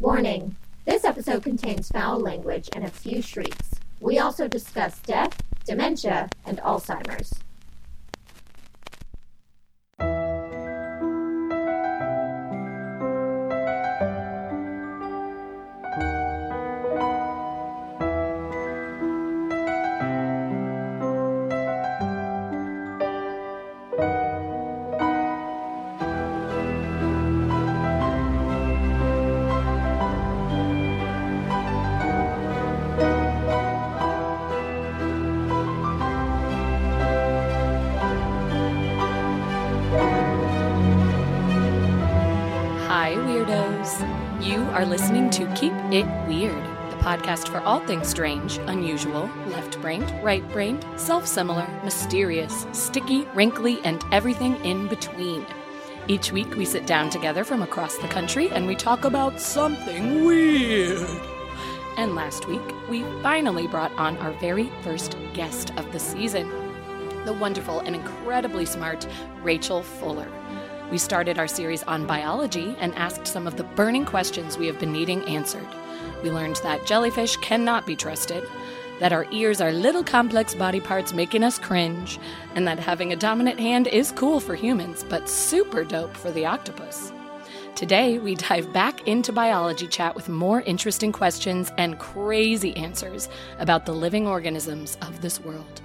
Warning this episode contains foul language and a few shrieks. We also discuss death, dementia, and Alzheimer's. To Keep It Weird, the podcast for all things strange, unusual, left brained, right brained, self similar, mysterious, sticky, wrinkly, and everything in between. Each week, we sit down together from across the country and we talk about something weird. And last week, we finally brought on our very first guest of the season, the wonderful and incredibly smart Rachel Fuller. We started our series on biology and asked some of the burning questions we have been needing answered. We learned that jellyfish cannot be trusted, that our ears are little complex body parts making us cringe, and that having a dominant hand is cool for humans, but super dope for the octopus. Today, we dive back into biology chat with more interesting questions and crazy answers about the living organisms of this world.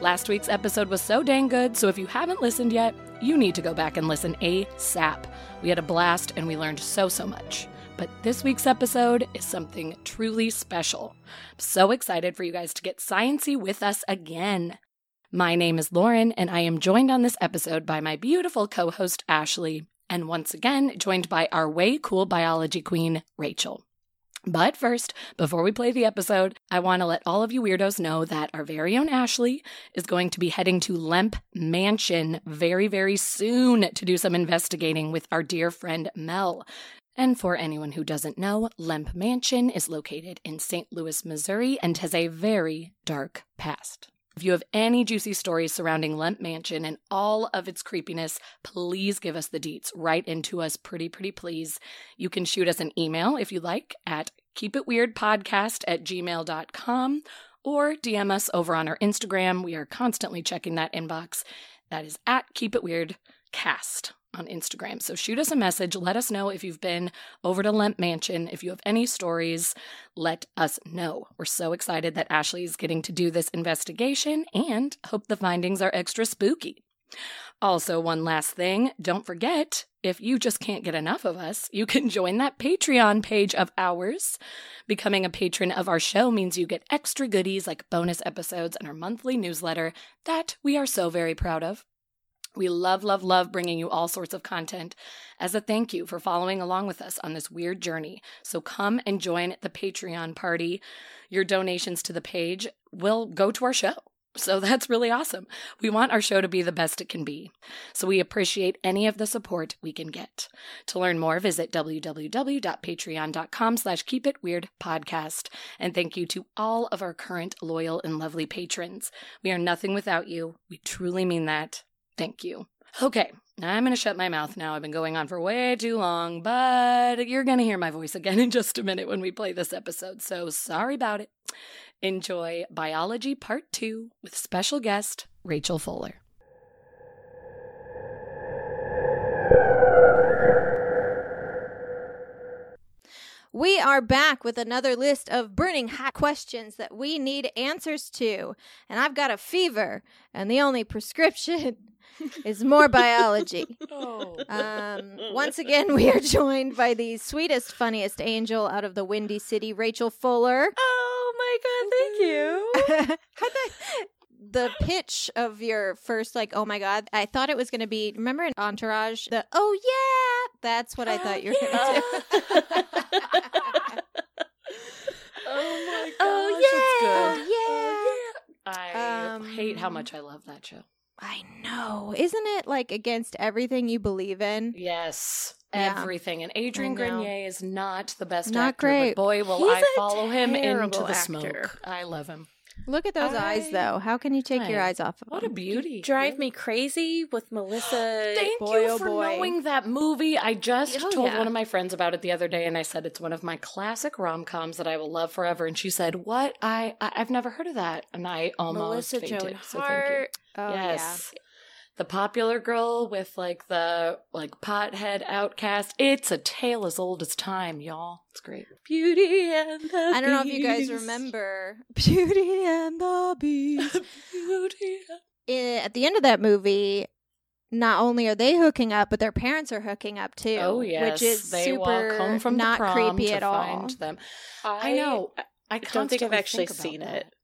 Last week's episode was so dang good, so if you haven't listened yet, you need to go back and listen ASAP. We had a blast and we learned so, so much. But this week's episode is something truly special. I'm so excited for you guys to get sciency with us again. My name is Lauren, and I am joined on this episode by my beautiful co host, Ashley, and once again, joined by our way cool biology queen, Rachel. But first, before we play the episode, I want to let all of you weirdos know that our very own Ashley is going to be heading to Lemp Mansion very, very soon to do some investigating with our dear friend Mel. And for anyone who doesn't know, Lemp Mansion is located in St. Louis, Missouri, and has a very dark past. If you have any juicy stories surrounding Lemp Mansion and all of its creepiness, please give us the deets. Write into us, pretty, pretty please. You can shoot us an email if you like at keepitweirdpodcast at gmail.com or DM us over on our Instagram. We are constantly checking that inbox. That is at keepitweirdcast on Instagram. So shoot us a message. Let us know if you've been over to Lemp Mansion. If you have any stories, let us know. We're so excited that Ashley is getting to do this investigation and hope the findings are extra spooky. Also, one last thing don't forget if you just can't get enough of us, you can join that Patreon page of ours. Becoming a patron of our show means you get extra goodies like bonus episodes and our monthly newsletter that we are so very proud of. We love, love, love bringing you all sorts of content as a thank you for following along with us on this weird journey. So come and join the Patreon party. Your donations to the page will go to our show. So that's really awesome. We want our show to be the best it can be. So we appreciate any of the support we can get. To learn more, visit www.patreon.com slash keep it weird podcast. And thank you to all of our current loyal and lovely patrons. We are nothing without you. We truly mean that. Thank you. Okay, I'm going to shut my mouth now. I've been going on for way too long, but you're going to hear my voice again in just a minute when we play this episode. So sorry about it. Enjoy Biology Part 2 with special guest Rachel Fuller. We are back with another list of burning hot questions that we need answers to. And I've got a fever, and the only prescription is more biology. Oh. Um, once again, we are joined by the sweetest, funniest angel out of the Windy City, Rachel Fuller. Oh my God, thank you. the pitch of your first, like, oh my God, I thought it was going to be, remember in Entourage, the oh yeah, That's what I thought you were going to do. oh my god! Oh, yeah! it's yeah. good. I Um, hate how much I love that show. I know. Isn't it like against everything you believe in? Yes, Yeah. everything. And Adrian Grenier is not the best Not actor, great. but boy, will He's I follow him into the actor. smoke. I love him. Look at those eyes, though. How can you take your eyes off of What a them? beauty! Drive me crazy with Melissa. Thank boy, you oh for boy. knowing that movie. I just Oh, told yeah. one of my friends about it the other day, and I said it's one of my classic rom coms that I will love forever. And she said, "What? I, I I've never heard of that." And I almost Melissa fainted. Joan so thank you. Hart. Oh, yes. The popular girl with like the like pothead outcast. It's a tale as old as time, y'all. It's great. Beauty and the I don't know if you guys Beast. remember Beauty and the Beast. Beauty. I- At the end of that movie, not only are they hooking up, but their parents are hooking up too. Oh yes, which is they super walk home from not the prom creepy to at all. find them. I, know. I, I don't think I've actually think seen that. it.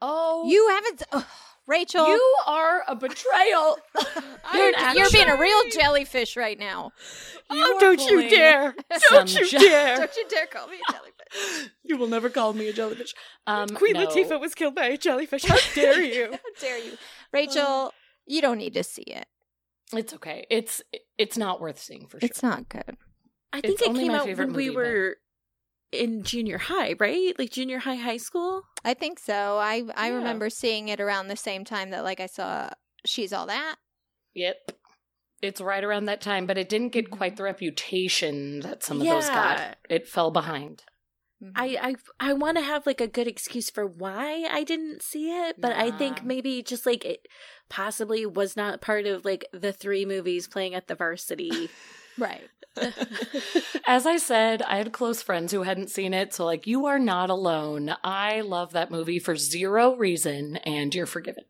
Oh, You haven't, ugh, Rachel. You are a betrayal. you're, you're being a real jellyfish right now. You oh, don't you dare! Don't you je- dare! Don't you dare call me a jellyfish. You will never call me a jellyfish. Um, Queen no. Latifah was killed by a jellyfish. How dare you? How dare you, Rachel? you don't need to see it. It's okay. It's it's not worth seeing for sure. It's not good. I think It's it came out when we movie, but- were in junior high, right? Like junior high, high school. I think so. I I Yeah. remember seeing it around the same time that like I saw She's All That. Yep. It's right around that time, but it didn't get quite the reputation that some of those got. It fell behind. Mhm. I I I want to have like a good excuse for why I didn't see it, but I think maybe just like it possibly was not part of like the three movies playing at the varsity. right. As I said, I had close friends who hadn't seen it, so like you are not alone. I love that movie for zero reason, and you're forgiven.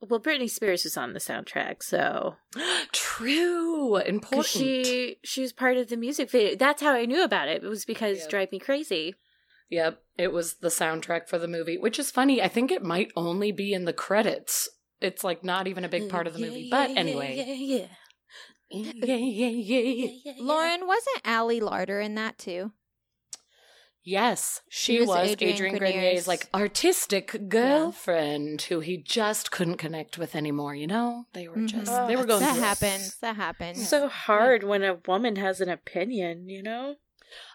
well, Britney Spears was on the soundtrack, so True, important. she she was part of the music video. That's how I knew about it. It was because Yep. Drive Me Crazy. Yep, it was the soundtrack for the movie, which is funny. I think it might only be in the credits. It's like not even a big mm, part of the Yeah, movie. yeah, but yeah, anyway. yeah, yeah. Yeah, yeah, yeah. yeah. Lauren wasn't Ali Larter in that too? Yes, she, She was was, Adrian Adrian, Grenier's- Grenier's like artistic girlfriend who he just couldn't connect with anymore. You know, they were Mhm. just they were going That through happens. That happens. so hard when a woman has an opinion, you know?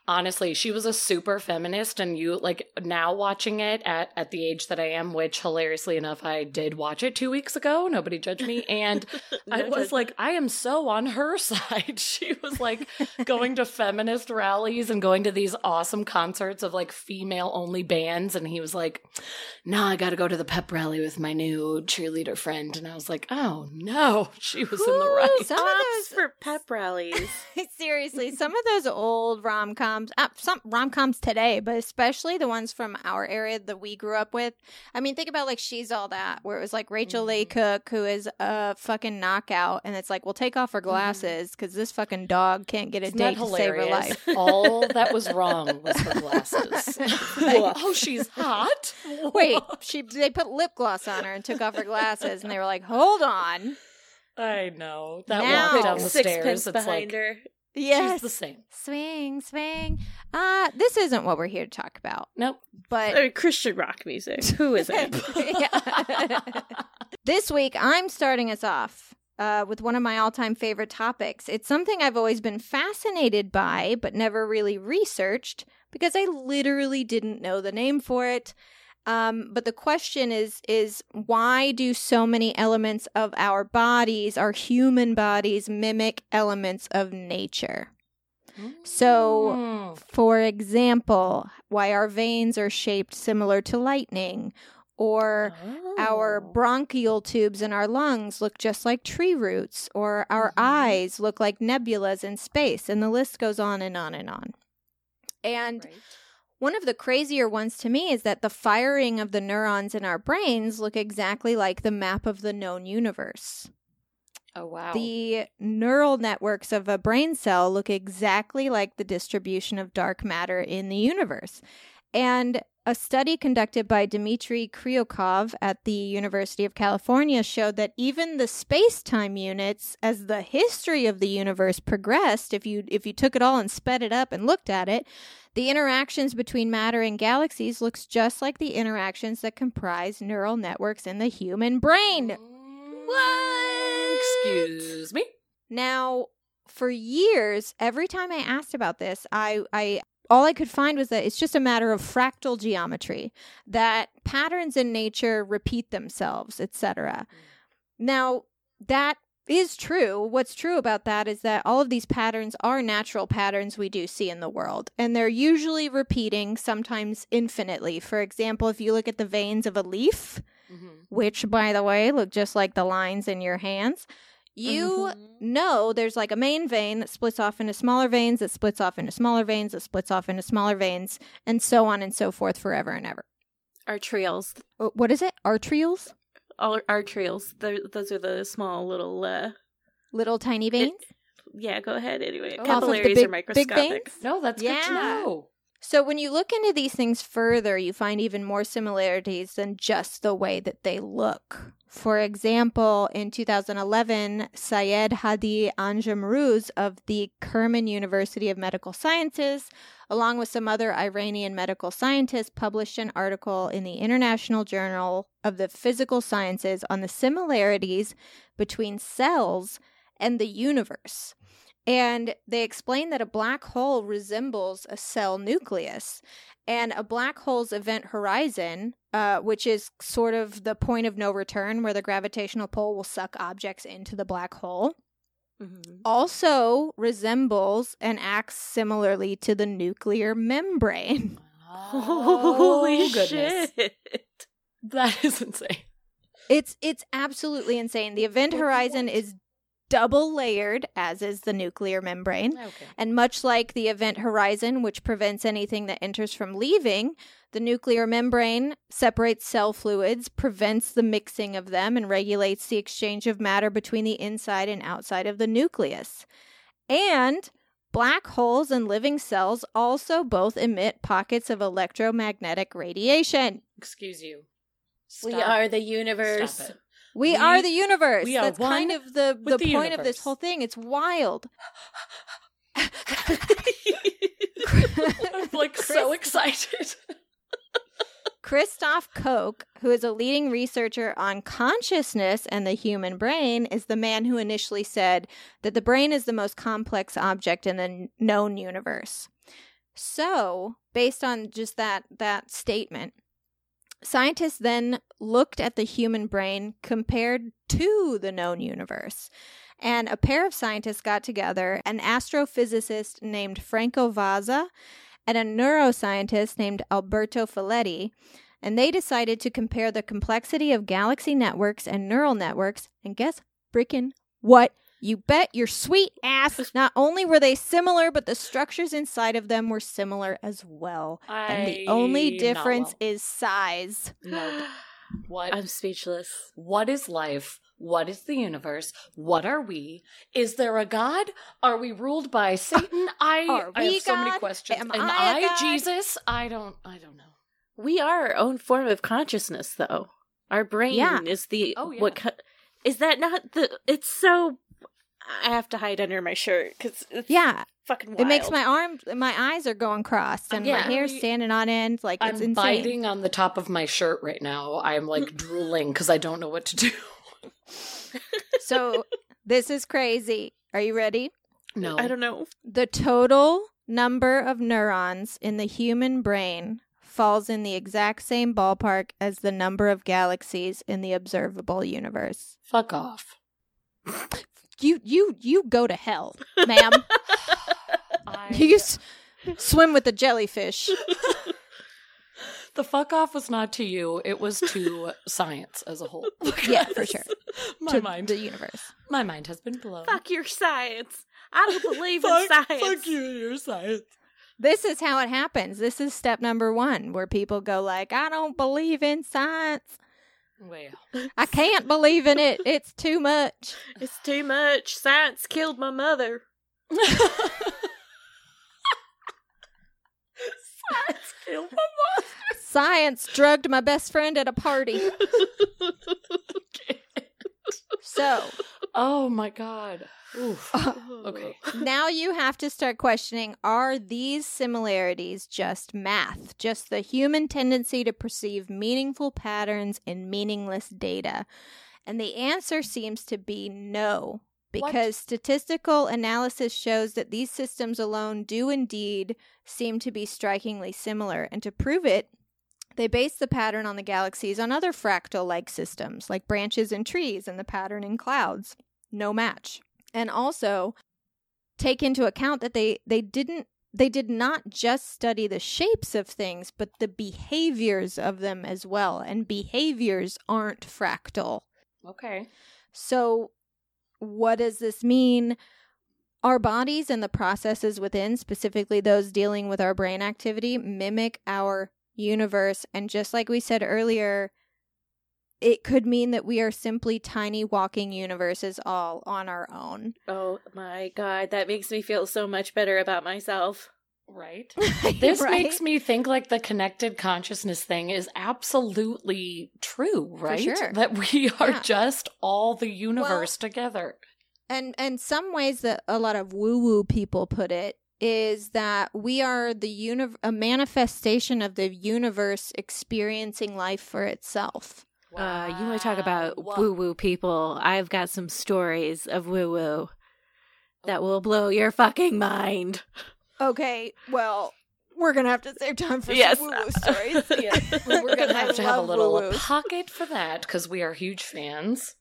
Honestly, she was a super feminist, and you like now watching it at at the age that I am, which hilariously enough, I did watch it two weeks ago. Nobody judge me, and I was judgment. like, I am so on her side. She was like going to feminist rallies and going to these awesome concerts of like female only bands. And he was like, No, I got to go to the pep rally with my new cheerleader friend. And I was like, Oh no, she was in the Who right. Some of those- for pep rallies. Seriously, some of those old rom coms, uh, some rom coms today, but especially the ones from our area that we grew up with. I mean, think about like She's All That, where it was like Rachel Leigh Mhm. Cook, who is a fucking knockout, and it's like, well, take off her glasses because this fucking dog can't get a Isn't date to save her life. All that was wrong was her glasses. Like- oh, she's hot. Wait, she they put lip gloss on her and took off her glasses, and they were like, hold on. I know that Now- walk down the stairs. It's behind like her. Yes. she's the same. Swing, swing. Uh, this isn't what we're here to talk about, Nope. but Uh, Christian rock music. Who is it? This week, I'm starting us off uh, with one of my all time favorite topics. It's something I've always been fascinated by, but never really researched because I literally didn't know the name for it. Um, but the question is is why do so many elements of our bodies, our human bodies, mimic elements of nature? So. For example, why our veins are shaped similar to lightning, or our Oh. bronchial tubes in our lungs look just like tree roots, or our Mhm. eyes look like nebulas in space, and the list goes on and on and on. And Right. One of the crazier ones to me is that the firing of the neurons in our brains look exactly like the map of the known universe. Oh wow. The neural networks of a brain cell look exactly like the distribution of dark matter in the universe. And a study conducted by Dmitri Krioukov at the University of California showed that even the space-time units as the history of the universe progressed, if you if you took it all and sped it up and looked at it, the interactions between matter and galaxies looks just like the interactions that comprise neural networks in the human brain. What? Excuse me. Now, for years, every time I asked about this, I, I all I could find was that it's just a matter of fractal geometry, that patterns in nature repeat themselves, etc. Now, that is true. What's true about that is that all of these patterns are natural patterns we do see in the world, and they're usually repeating, sometimes infinitely. For example, if you look at the veins of a leaf, mm-hmm. which, by the way, look just like the lines in your hands, you know there's like a main vein that splits off into smaller veins, that splits off into smaller veins, that splits off into smaller veins, and so on and so forth forever and ever. Arterioles. What is it? Arterioles? All arterioles. Those are the small little. uh Little tiny veins? Yeah, go ahead. Anyway, Off of the capillaries big- are big microscopic. veins? No, that's good to Yeah. know. So when you look into these things further, you find even more similarities than just the way that they look. For example, in 2011, Syed Hadi Anjamrooz of the Kerman University of Medical Sciences, along with some other Iranian medical scientists, published an article in the International Journal of the Physical Sciences on the similarities between cells and the universe. And they explain that a black hole resembles a cell nucleus. And a black hole's event horizon, uh, which is sort of the point of no return where the gravitational pull will suck objects into the black hole, Mhm. also resembles and acts similarly to the nuclear membrane. Holy goodness. shit! That is insane. It's it's absolutely insane. The event horizon is double layered, as is the nuclear membrane. Okay. And much like the event horizon, which prevents anything that enters from leaving, the nuclear membrane separates cell fluids, prevents the mixing of them, and regulates the exchange of matter between the inside and outside of the nucleus. And black holes and living cells also both emit pockets of electromagnetic radiation. Excuse you. We are the Stop universe. We, We- are the universe. we are That's kind of the, the, the point of this whole thing. It's wild. I'm like so excited. Christoph Koch, who is a leading researcher on consciousness and the human brain, is the man who initially said that the brain is the most complex object in the known universe. So, based on just that that statement, scientists then looked at the human brain compared to the known universe. And a pair of scientists got together, an astrophysicist named Franco Vazza and a neuroscientist named Alberto Feletti, and they decided to compare the complexity of galaxy networks and neural networks. And guess freaking what? You bet your sweet ass. Not only were they similar, but the structures inside of them were similar as well. and the only difference well. is size. No. What? I'm speechless. What is life? What is the universe? What are we? Is there a God? Are we ruled by uh, Satan? I, Are I have we so many questions. Am Am, I a I, God? Jesus? I don't. I don't know. We are our own form of consciousness, though. Our brain Yeah. is the Oh, yeah. what? Co- is that not the? It's so. I have to hide under my shirt because Yeah, fucking wild. it makes my arms, my eyes are going crossed, and Yeah. my hair's standing on end. Like it's I'm insane. biting on the top of my shirt right now. I'm like drooling because I don't know what to do. So this is crazy. Are you ready? No. I don't know. The total number of neurons in the human brain falls in the exact same ballpark as the number of galaxies in the observable universe. Fuck off. You you you go to hell, ma'am. I, you s- swim with the jellyfish. the fuck off was not to you. It was to science as a whole. Yeah, for sure. My to mind. the universe. My mind has been blown. Fuck your science. I don't believe in science. Fuck you, your science. This is how it happens. This is step number 1 where people go like, "I don't believe in science. Well, I can't believe in it. It's too much." It's too much. Science killed my mother. science killed my mother. Science drugged my best friend at a party. So oh my god. Oof. Uh, okay. now you have to start questioning are these similarities just math, just the human tendency to perceive meaningful patterns in meaningless data? And the answer seems to be no, What? because statistical analysis shows that these systems alone do indeed seem to be strikingly similar. And to prove it, they base the pattern on the galaxies on other fractal like systems, like branches and trees and the pattern in clouds. No match. And also take into account that they, they didn't they did not just study the shapes of things, but the behaviors of them as well. And behaviors aren't fractal. Okay. So, what does this mean? Our bodies and the processes within, specifically those dealing with our brain activity, mimic our universe. And just like we said earlier, it could mean that we are simply tiny walking universes all on our own. Oh my god, that makes me feel so much better about myself. Right. This Right? makes me think like the connected consciousness thing is absolutely true, right? sure. That we are Yeah. just all the universe together. And and some ways that a lot of woo woo people put it is that we are the uni- a manifestation of the universe experiencing life for itself. Uh, you want to talk about woo woo people? I've got some stories of woo woo that will blow your fucking mind. Okay, well, we're gonna have to save time for Yes. some woo woo stories. Yeah, we're gonna have to have a little woo-woos. pocket for that because we are huge fans.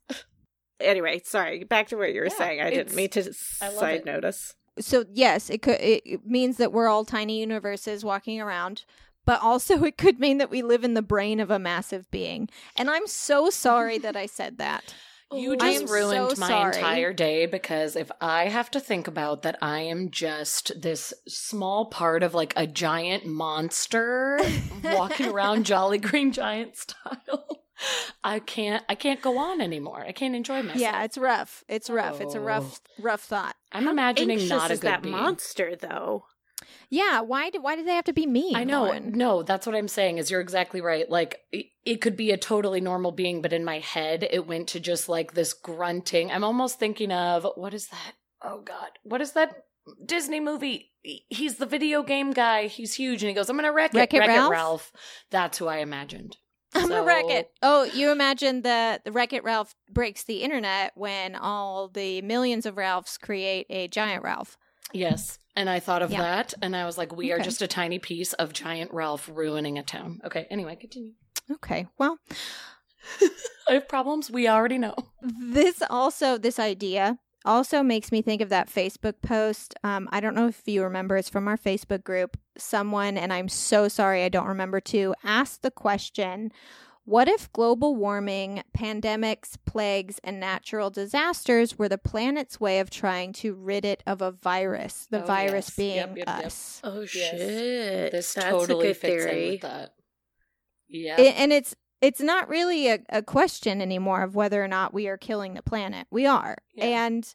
Anyway, sorry. Back to what you were Yeah, saying. I didn't mean to side it. notice. So yes, it could it it means that we're all tiny universes walking around. But also, it could mean that we live in the brain of a massive being. And I'm so sorry that I said that. You Oh, just ruined so my sorry. entire day because if I have to think about that, I am just this small part of like a giant monster walking around Jolly Green Giant style. I can't. I can't go on anymore. I can't enjoy myself. Yeah, it's rough. It's rough. It's a oh. rough, rough thought. I'm imagining Anxious not a is good that being. monster though. Yeah, why do why do they have to be mean? I know. Lauren? No, that's what I'm saying. Is you're exactly right. Like it, it could be a totally normal being, but in my head, it went to just like this grunting. I'm almost thinking of what is that? Oh God, what is that Disney movie? He's the video game guy. He's huge, and he goes, "I'm gonna wreck it, Wreck-It wreck Ralph? it, Ralph." That's who I imagined. I'm So- wreck it. Oh, you imagine that the Wreck It Ralph breaks the internet when all the millions of Ralphs create a giant Ralph. Yes, and I thought of Yeah. that, and I was like, "We are just a tiny piece of giant Ralph ruining a town." Okay. Anyway, continue. Okay, well, I have problems. We already know. this also this idea also makes me think of that Facebook post. Um, I don't know if you remember. It's from our Facebook group. Someone, and I'm so sorry, I don't remember to ask the question. What if global warming, pandemics, plagues, and natural disasters were the planet's way of trying to rid it of a virus? The Oh, virus yes. being Yep, yep, yep. us. Oh Yes. shit! This That's totally a good fits theory. in with that. Yeah. I- and it's it's not really a, a question anymore of whether or not we are killing the planet. We are. Yeah. And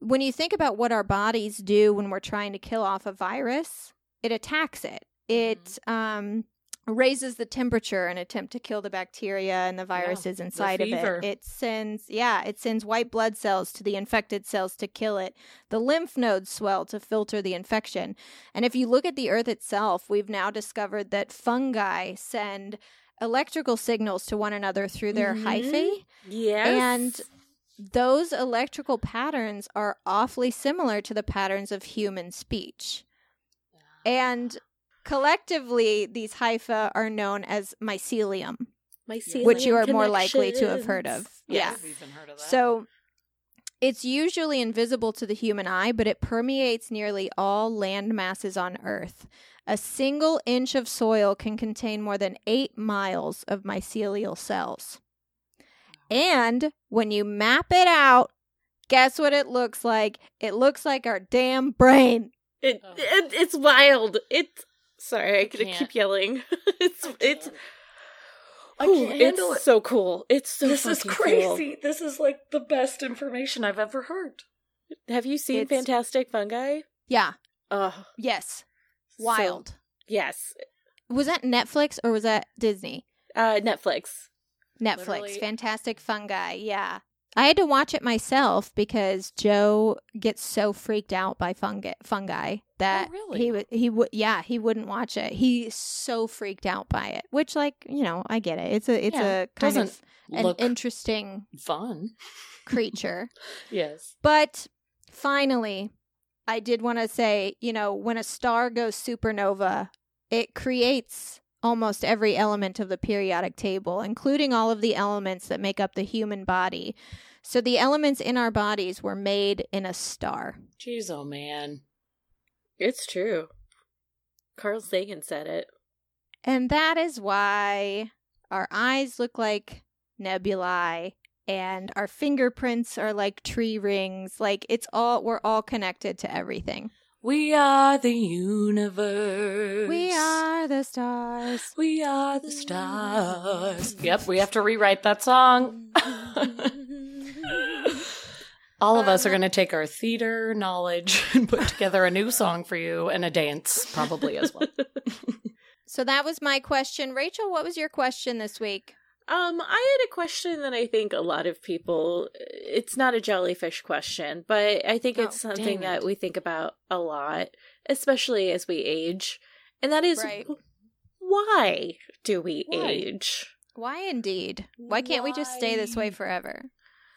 when you think about what our bodies do when we're trying to kill off a virus, it attacks it. It Mm-hmm. um, raises the temperature in attempt to kill the bacteria and the viruses inside of it. It sends, yeah, it sends white blood cells to the infected cells to kill it. The lymph nodes swell to filter the infection. And if you look at the earth itself, we've now discovered that fungi send electrical signals to one another through their Mhm. hyphae. Yes. And those electrical patterns are awfully similar to the patterns of human speech. And collectively, these hypha are known as mycelium, mycelium which you are more likely to have heard of. Yeah. Heard of that. So it's usually invisible to the human eye, but it permeates nearly all land masses on Earth. A single inch of soil can contain more than eight miles of mycelial cells. And when you map it out, guess what it looks like? It looks like our damn brain. It, Oh. it it's wild. It's sorry, I could can't. keep yelling. it's it's I Ooh, can't handle it's it. so cool. It's so this is fucking crazy. This is like the best information I've ever heard. Have you seen It's- Fantastic Fungi? Yeah. Oh, Yes. So- Wild. yes. was that Netflix or was that Disney? Uh, Netflix. Netflix. Literally- Fantastic Fungi. Yeah. I had to watch it myself because Joe gets so freaked out by fungi, fungi that Oh, really? he would he would yeah he wouldn't watch it. He's so freaked out by it, which like you know I get it. It's a it's Yeah, a kind of an interesting fun. creature. Yes. But finally, I did want to say, you know, when a star goes supernova, it creates almost every element of the periodic table, including all of the elements that make up the human body. So the elements in our bodies were made in a star. Jeez, oh man. It's true. Carl Sagan said it. And that is why our eyes look like nebulae and our fingerprints are like tree rings. Like it's all, we're all connected to everything. We are the universe. We are the stars. We are the stars. Yep, we have to rewrite that song. All of us are um, going to take our theater knowledge and put together a new song for you and a dance, probably as well. So that was my question. Rachel, what was your question this week? Um, I had a question that I think a lot of people it's not a jellyfish question, but I think it's Oh, something dang that we think about a lot, especially as we age. And that is Right. why do we Why? age? Why indeed? Why can't we just stay this way forever?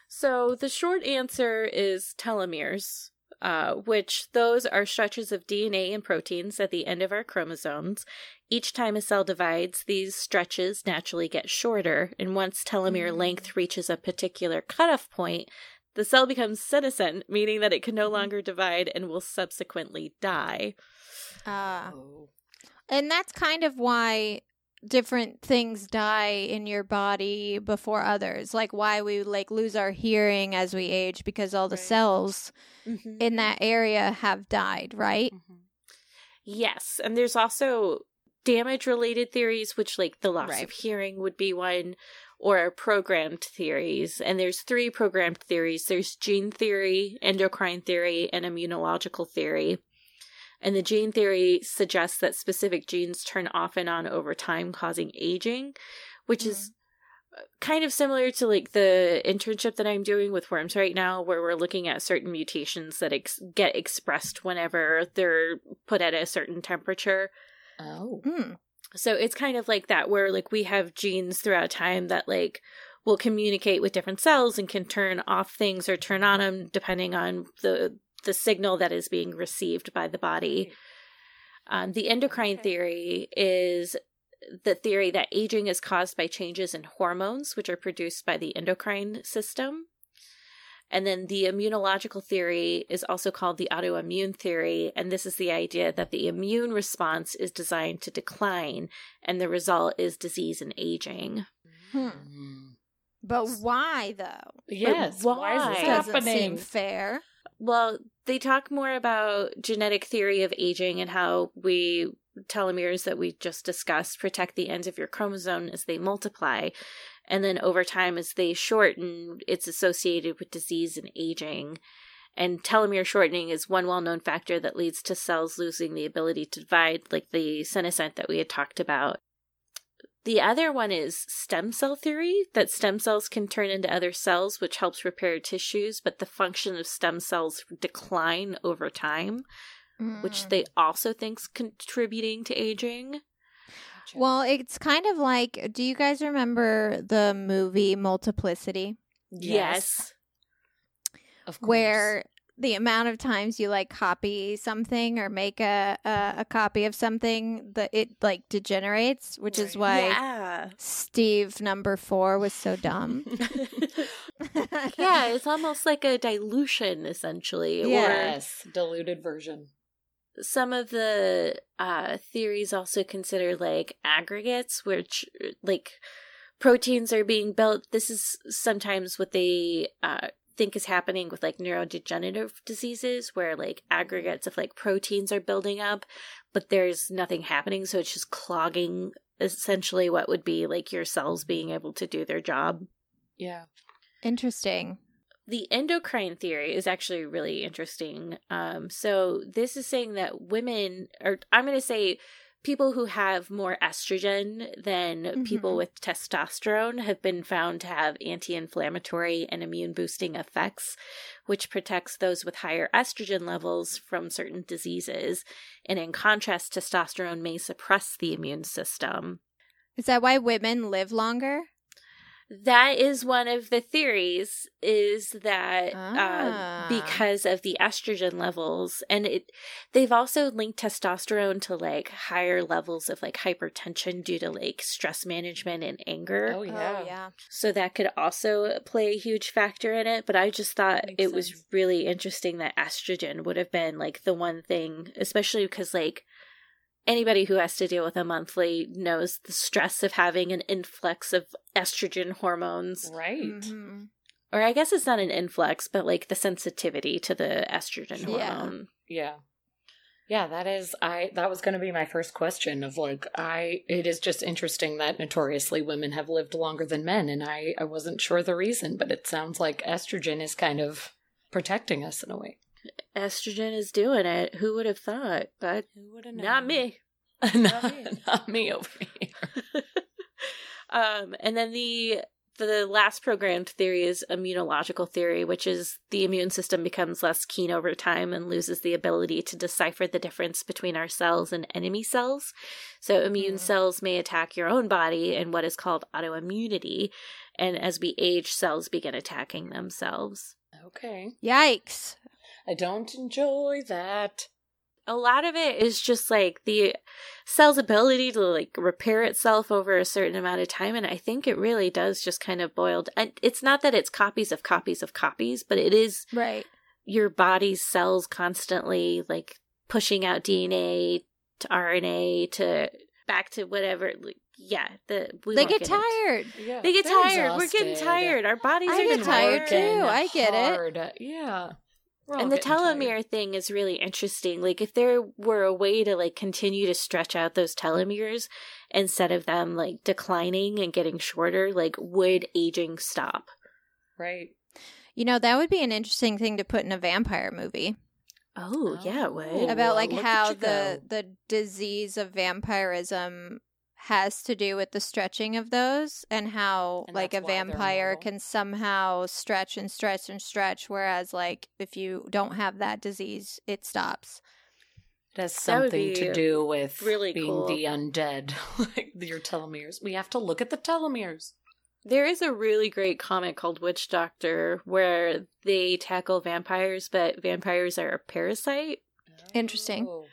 So the short answer is telomeres, uh, which those are stretches of DNA and proteins at the end of our chromosomes. Each time a cell divides, these stretches naturally get shorter, and once telomere Mm. length reaches a particular cutoff point, the cell becomes senescent, meaning that it can no longer divide and will subsequently die. Uh, and that's kind of why different things die in your body before others. Like why we like lose our hearing as we age because all the Right. cells mm-hmm. in that area have died, right? Mm-hmm. Yes, and there's also damage related theories, which like the loss Right. of hearing would be one, or programmed theories. And there's three programmed theories. There's gene theory, endocrine theory, and immunological theory. And the gene theory suggests that specific genes turn off and on over time, causing aging, which is kind of similar to like the internship that I'm doing with worms right now, where we're looking at certain mutations that ex- get expressed whenever they're put at a certain temperature. Oh. Hmm. So it's kind of like that, where like we have genes throughout time that like will communicate with different cells and can turn off things or turn on them depending on the the signal that is being received by the body. Um, the endocrine theory is the theory that aging is caused by changes in hormones, which are produced by the endocrine system. And then the immunological theory is also called the autoimmune theory. And this is the idea that the immune response is designed to decline, and the result is disease and aging. Hmm. Mm. But why though? Yes. Why is this why? Doesn't happening? seem fair. Well, they talk more about genetic theory of aging and how we telomeres that we just discussed protect the ends of your chromosome as they multiply. And then over time, as they shorten, it's associated with disease and aging. And telomere shortening is one well known factor that leads to cells losing the ability to divide, like the senescent that we had talked about. The other one is stem cell theory that stem cells can turn into other cells, which helps repair tissues, but the function of stem cells decline over time, which Mm. they also think's contributing to aging. Well, it's kind of like do you guys remember the movie Multiplicity? Yes. of course. where the amount of times you like copy something or make a a, a copy of something that it like degenerates, which is why Yeah. Steve number four was so dumb. yeah, it's almost like a dilution essentially. Or Yes. Diluted version. some of the uh theories also consider like aggregates which like proteins are being built this is sometimes what they uh think is happening with like neurodegenerative diseases where like aggregates of like proteins are building up but there's nothing happening so it's just clogging essentially what would be like your cells being able to do their job Yeah. Interesting. the endocrine theory is actually really interesting. Um, so this is saying that women, or I'm going to say people who have more estrogen than people Mhm. with testosterone have been found to have anti inflammatory and immune boosting effects, which protects those with higher estrogen levels from certain diseases. And in contrast, testosterone may suppress the immune system. Is that why women live longer? That is one of the theories is that Ah. uh, because of the estrogen levels and it they've also linked testosterone to like higher levels of like hypertension due to like stress management and anger. Oh yeah. Oh, yeah. So that could also play a huge factor in it, but I just thought Makes it was really interesting that estrogen would have been like the one thing, especially because like anybody who has to deal with a monthly knows the stress of having an influx of estrogen hormones. Right. Mhm. Or I guess it's not an influx, but like the sensitivity to the estrogen Yeah. hormone. Yeah. Yeah, that is I that was going to be my first question of like I it is just interesting that notoriously women have lived longer than men and I I wasn't sure the reason, but it sounds like estrogen is kind of protecting us in a way. Estrogen is doing it. Who would have thought? But Who would have not me. not, me. not me over here. um, and then the the last programmed theory is immunological theory, which is the immune system becomes less keen over time and loses the ability to decipher the difference between our cells and enemy cells. So immune Mm. cells may attack your own body in what is called autoimmunity, and as we age, cells begin attacking themselves. Okay. Yikes. I don't enjoy that. a lot of it is just like the cell's ability to like repair itself over a certain amount of time and i think it really does just kind of boiled and it's not that it's copies of copies of copies but it is Right. your body's cells constantly like pushing out dna to rna to back to whatever like, yeah the we they won't get into- tired. Yeah. they get They're tired we're getting tired our bodies I are get getting tired too. I get it. Yeah. We're and the getting tired. telomere thing is really interesting. Like if there were a way to like continue to stretch out those telomeres instead of them like declining and getting shorter, like would aging stop? Right. You know, that would be an interesting thing to put in a vampire movie Oh, yeah, it would. Oh, about like look how the go. the disease of vampirism has to do with the stretching of those and how And like a that's why they're vampire can somehow stretch and stretch and stretch whereas like if you don't have that disease it stops. It has something to do with really being cool. the undead, like your telomeres. We have to look at the telomeres. There is a really great comic called Witch Doctor where they tackle vampires, but vampires are a parasite. Interesting. Oh.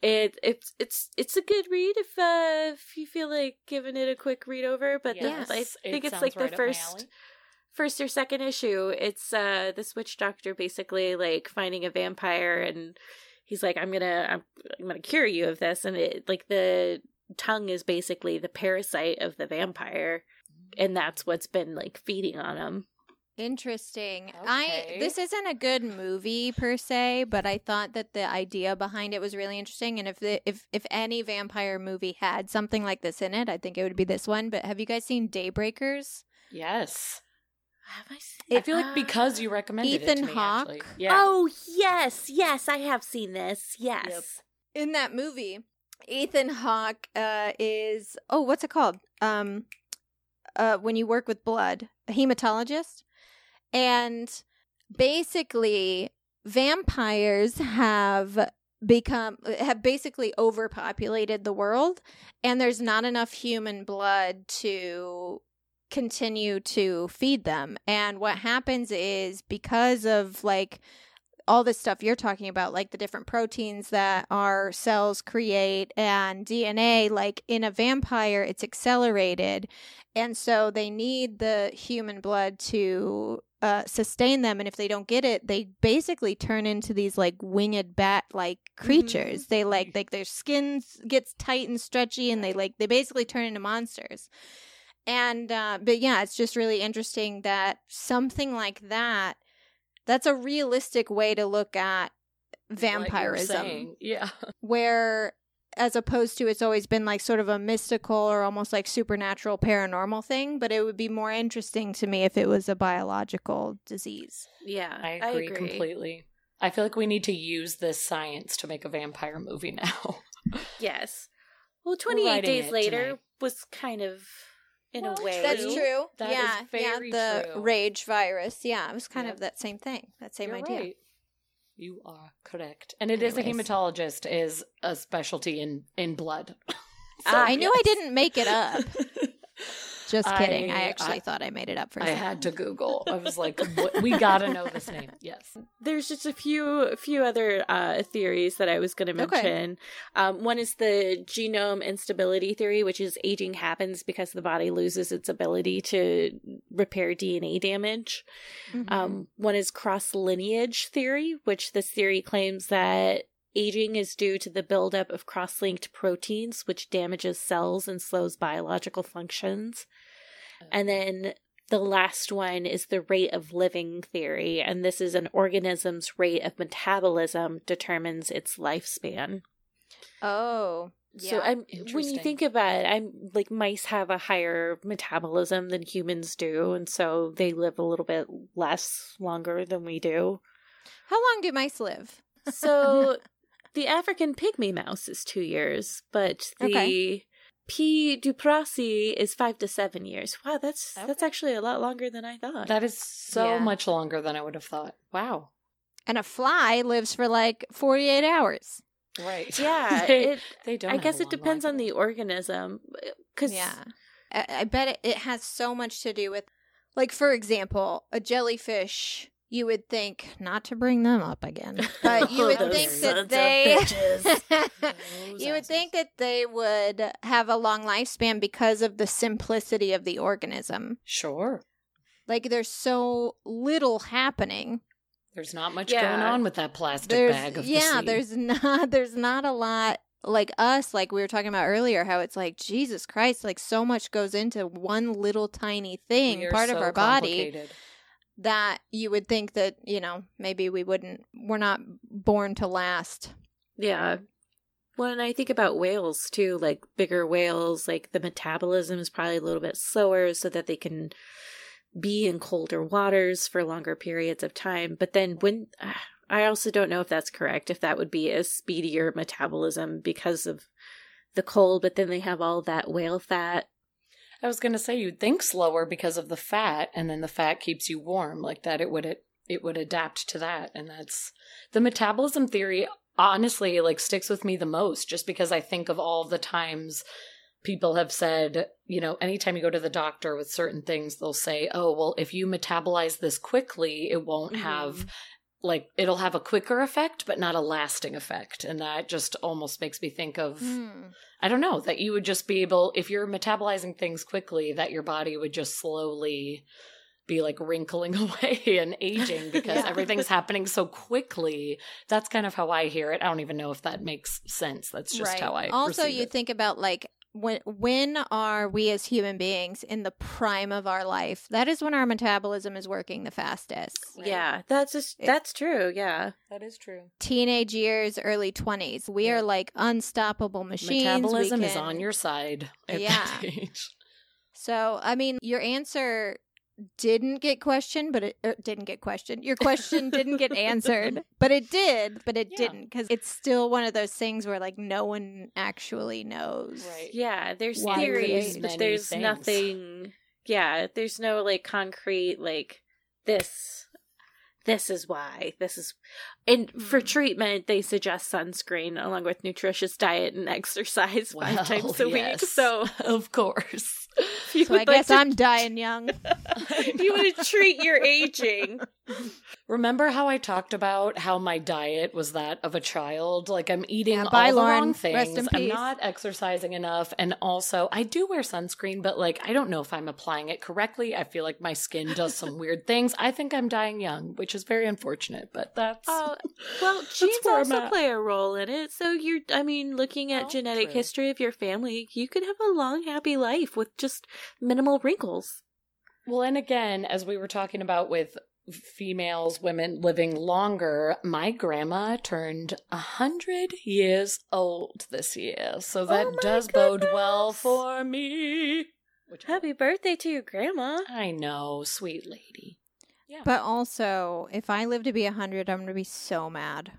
It it's it's it's a good read if uh if you feel like giving it a quick read over, but the- Yes, I it think it's like right the first first or second issue. It's uh this witch doctor basically like finding a vampire and he's like I'm going to I'm, I'm to cure you of this and it like the tongue is basically the parasite of the vampire and that's what's been like feeding on him. Interesting. I this isn't a good movie per se, but I thought that the idea behind it was really interesting. And if the if if any vampire movie had something like this in it, I think it would be this one. But have you guys seen Daybreakers? Yes. Have I seen I feel like because you recommended Ethan to Hawke? Yeah. Oh, yes. Yes, I have seen this. Yes. Yep. In that movie, Ethan Hawke uh, is oh, what's it called? Um, uh, when you work with blood, a hematologist, and basically vampires have become have basically overpopulated the world and there's not enough human blood to continue to feed them. And what happens is because of like all this stuff you're talking about like the different proteins that our cells create and DNA like in a vampire it's accelerated. And so they need the human blood to uh, sustain them and if they don't get it they basically turn into these like winged bat like creatures they like like their skin gets tight and stretchy and they like they basically turn into monsters and uh but yeah it's just really interesting that something like that that's a realistic way to look at Like vampirism saying. Yeah. where as opposed to it's always been like sort of a mystical or almost like supernatural paranormal thing but it would be more interesting to me if it was a biological disease Yeah. I agree, completely. I feel like we need to use this science to make a vampire movie now. Yes. Well, 28 writing days later tonight. was kind of, in Well, a way. That's True. true. That is yeah, very yeah. The true. rage virus. Yeah, it was kind Yep. of that same thing. That same You're idea. right. You are correct. And it is a hematologist is a specialty in in blood. Ah, so, I knew I didn't make it up. Just kidding. I, I- actually I- thought I made it up for a I second. had to Google. I was like, what, we gotta know this name. Yes. There's just a few a few other uh, theories that I was going to Okay. mention. Um, one is the genome instability theory, which is aging happens because the body loses its ability to repair DNA damage. Mhm. Um, one is cross linkage theory, which this theory claims that aging is due to the buildup of cross linked proteins, which damages cells and slows biological functions. Oh. And then the last one is the rate of living theory, and this is an organism's rate of metabolism determines its lifespan. oh, yeah. So I'm when you think about it, I'm like mice have a higher metabolism than humans do, and so they live a little bit less longer than we do. How long do mice live? So the African pygmy mouse is two years, but the Okay. P. duprasi is five to seven years. Wow, that's that's actually a lot longer than I thought. That is so Yeah. much longer than I would have thought. Wow. And a fly lives for like 48 hours. Right. yeah, they, it, they don't. I have guess a it long depends life on at the organism. Cause Yeah. I, I bet it, it has so much to do with, like, for example, a jellyfish. You would think, not to bring them up again, but you would Those think that they you would think that they would have a long lifespan because of the simplicity of the organism. Sure. Like, there's so little happening. There's not much Yeah. going on with that plastic There's bag of the yeah, sea. there's not there's not a lot like us like we were talking about earlier how it's like Jesus Christ like so much goes into one little tiny thing We are part of our body complicated. That you would think that you know maybe we wouldn't we're not born to last Yeah. When I think about whales too, like bigger whales, like the metabolism is probably a little bit slower so that they can be in colder waters for longer periods of time. But then when I also don't know if that's correct, if that would be a speedier metabolism because of the cold, but then they have all that whale fat. I was going to say you'd think slower because of the fat, and then the fat keeps you warm like that. It would it, it would adapt to that, and that's the metabolism theory. Honestly, like sticks with me the most, just because I think of all the times people have said, you know, anytime you go to the doctor with certain things, they'll say, "Oh, well, if you metabolize this quickly, it won't Mhm. have." Like it'll have a quicker effect, but not a lasting effect, and that just almost makes me think of Hmm. I don't know, that you would just be able, if you're metabolizing things quickly, that your body would just slowly be like wrinkling away and aging because Yeah. everything's happening so quickly. That's kind of how I hear it. I don't even know if that makes sense. That's just right how I also you it. think about like when when are we as human beings in the prime of our life that is when our metabolism is working the fastest Right. Yeah, that's just, It- that's true. Yeah. that is true. teenage years, early 20s. We Yeah. are like unstoppable machines. We Metabolism is on your side at Yeah. that age. So, I mean, your answer didn't get questioned, but it er, didn't get questioned. Your question didn't get answered, but it did, but it Yeah. didn't because it's still one of those things where like no one actually knows. Right. Yeah, there's Why theories, but there's things. nothing. Yeah, there's no like concrete like this. This is why. This is, and for Hmm. treatment, they suggest sunscreen along with nutritious diet and exercise Well, five times a week. So of course. If you So I would like guess to, I'm dying young. you want to treat your aging. Remember how I talked about how my diet was that of a child? Like I'm eating Yeah, all bye, the Lauren. wrong Rest things. in I'm not exercising enough, and also I do wear sunscreen, but like I don't know if I'm applying it correctly. I feel like my skin does some weird things. I think I'm dying young, which is very unfortunate. But that's Oh, well, genes where I'm also at. play a role in it. So you're, I mean, looking at Oh, genetic true. history of your family, you could have a long, happy life with just minimal wrinkles. Well, and again, as we were talking about with females, women living longer, my grandma turned a hundred years old this year, so that Oh does bode well for me. Which Happy birthday to your grandma. I know, sweet lady. Yeah. But also, if I live to be 100, I'm going to be so mad.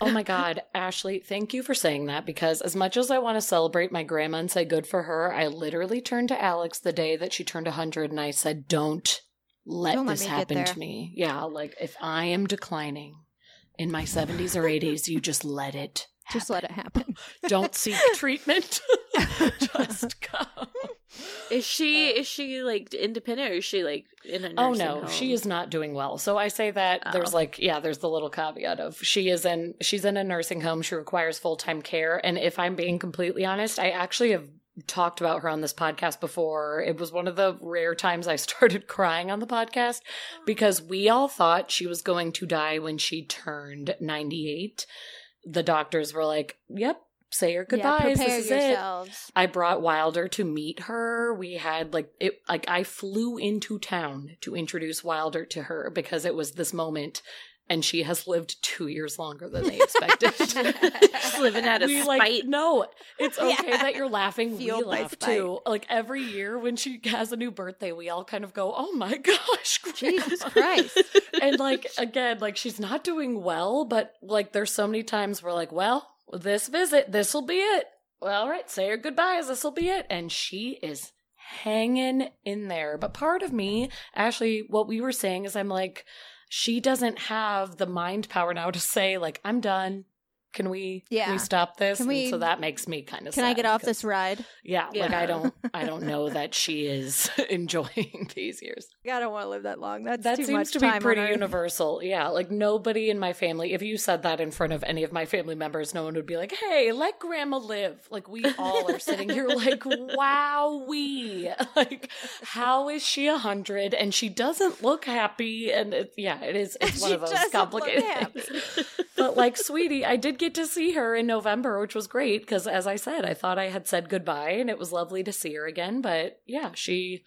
Oh my God, Ashley, thank you for saying that because as much as I want to celebrate my grandma and say good for her, I literally turned to Alex the day that she turned 100 and I said, don't let Don't this get happen to me. Yeah, like if I am declining in my 70s or 80s, you just let it. Just let it happen. Don't seek treatment. just go. Is she uh, is she like independent or is she like in a Oh no, home? she is not doing well. So I say that oh. there's Oh. like yeah, there's the little caveat of she is in she's in a nursing home. She requires full time care, and if I'm being completely honest, I actually have talked about her on this podcast before. It was one of the rare times I started crying on the podcast because we all thought she was going to die when she turned 98. The doctors were like, "Yep, say your goodbyes. Yeah, prepare this is it." I brought Wilder to meet her. We had like it like I flew into town to introduce Wilder to her because it was this moment and she has lived 2 years longer than they expected. She's living out of we spite. like no, it's okay Yeah. that you're laughing. Fueled we by laugh spite. too. Like every year when she has a new birthday, we all kind of go, "Oh my gosh, Jesus Christ. and like again, like she's not doing well, but like there's so many times we're like, well, this visit, this will be it. Well, all right, say your goodbyes, this will be it. And she is hanging in there. But part of me, Ashley, what we were saying is I'm like, she doesn't have the mind power now to say, like, I'm done. Can we can Yeah. we stop this? Can And so that makes me kind of Can I get off this ride? Yeah, like I don't I don't know that she is enjoying these years. I don't want to live that long. That's That seems to be pretty universal. Yeah, like nobody in my family, if you said that in front of any of my family members, no one would be like, hey, let grandma live. Like, we all are sitting here like, wow, we. Like, how is she a hundred? And she doesn't look happy. And it, yeah, it is, it's one of those complicated things. But like, sweetie, I did get to see her in November, which was great because, as I said, I thought I had said goodbye and it was lovely to see her again. But yeah, she.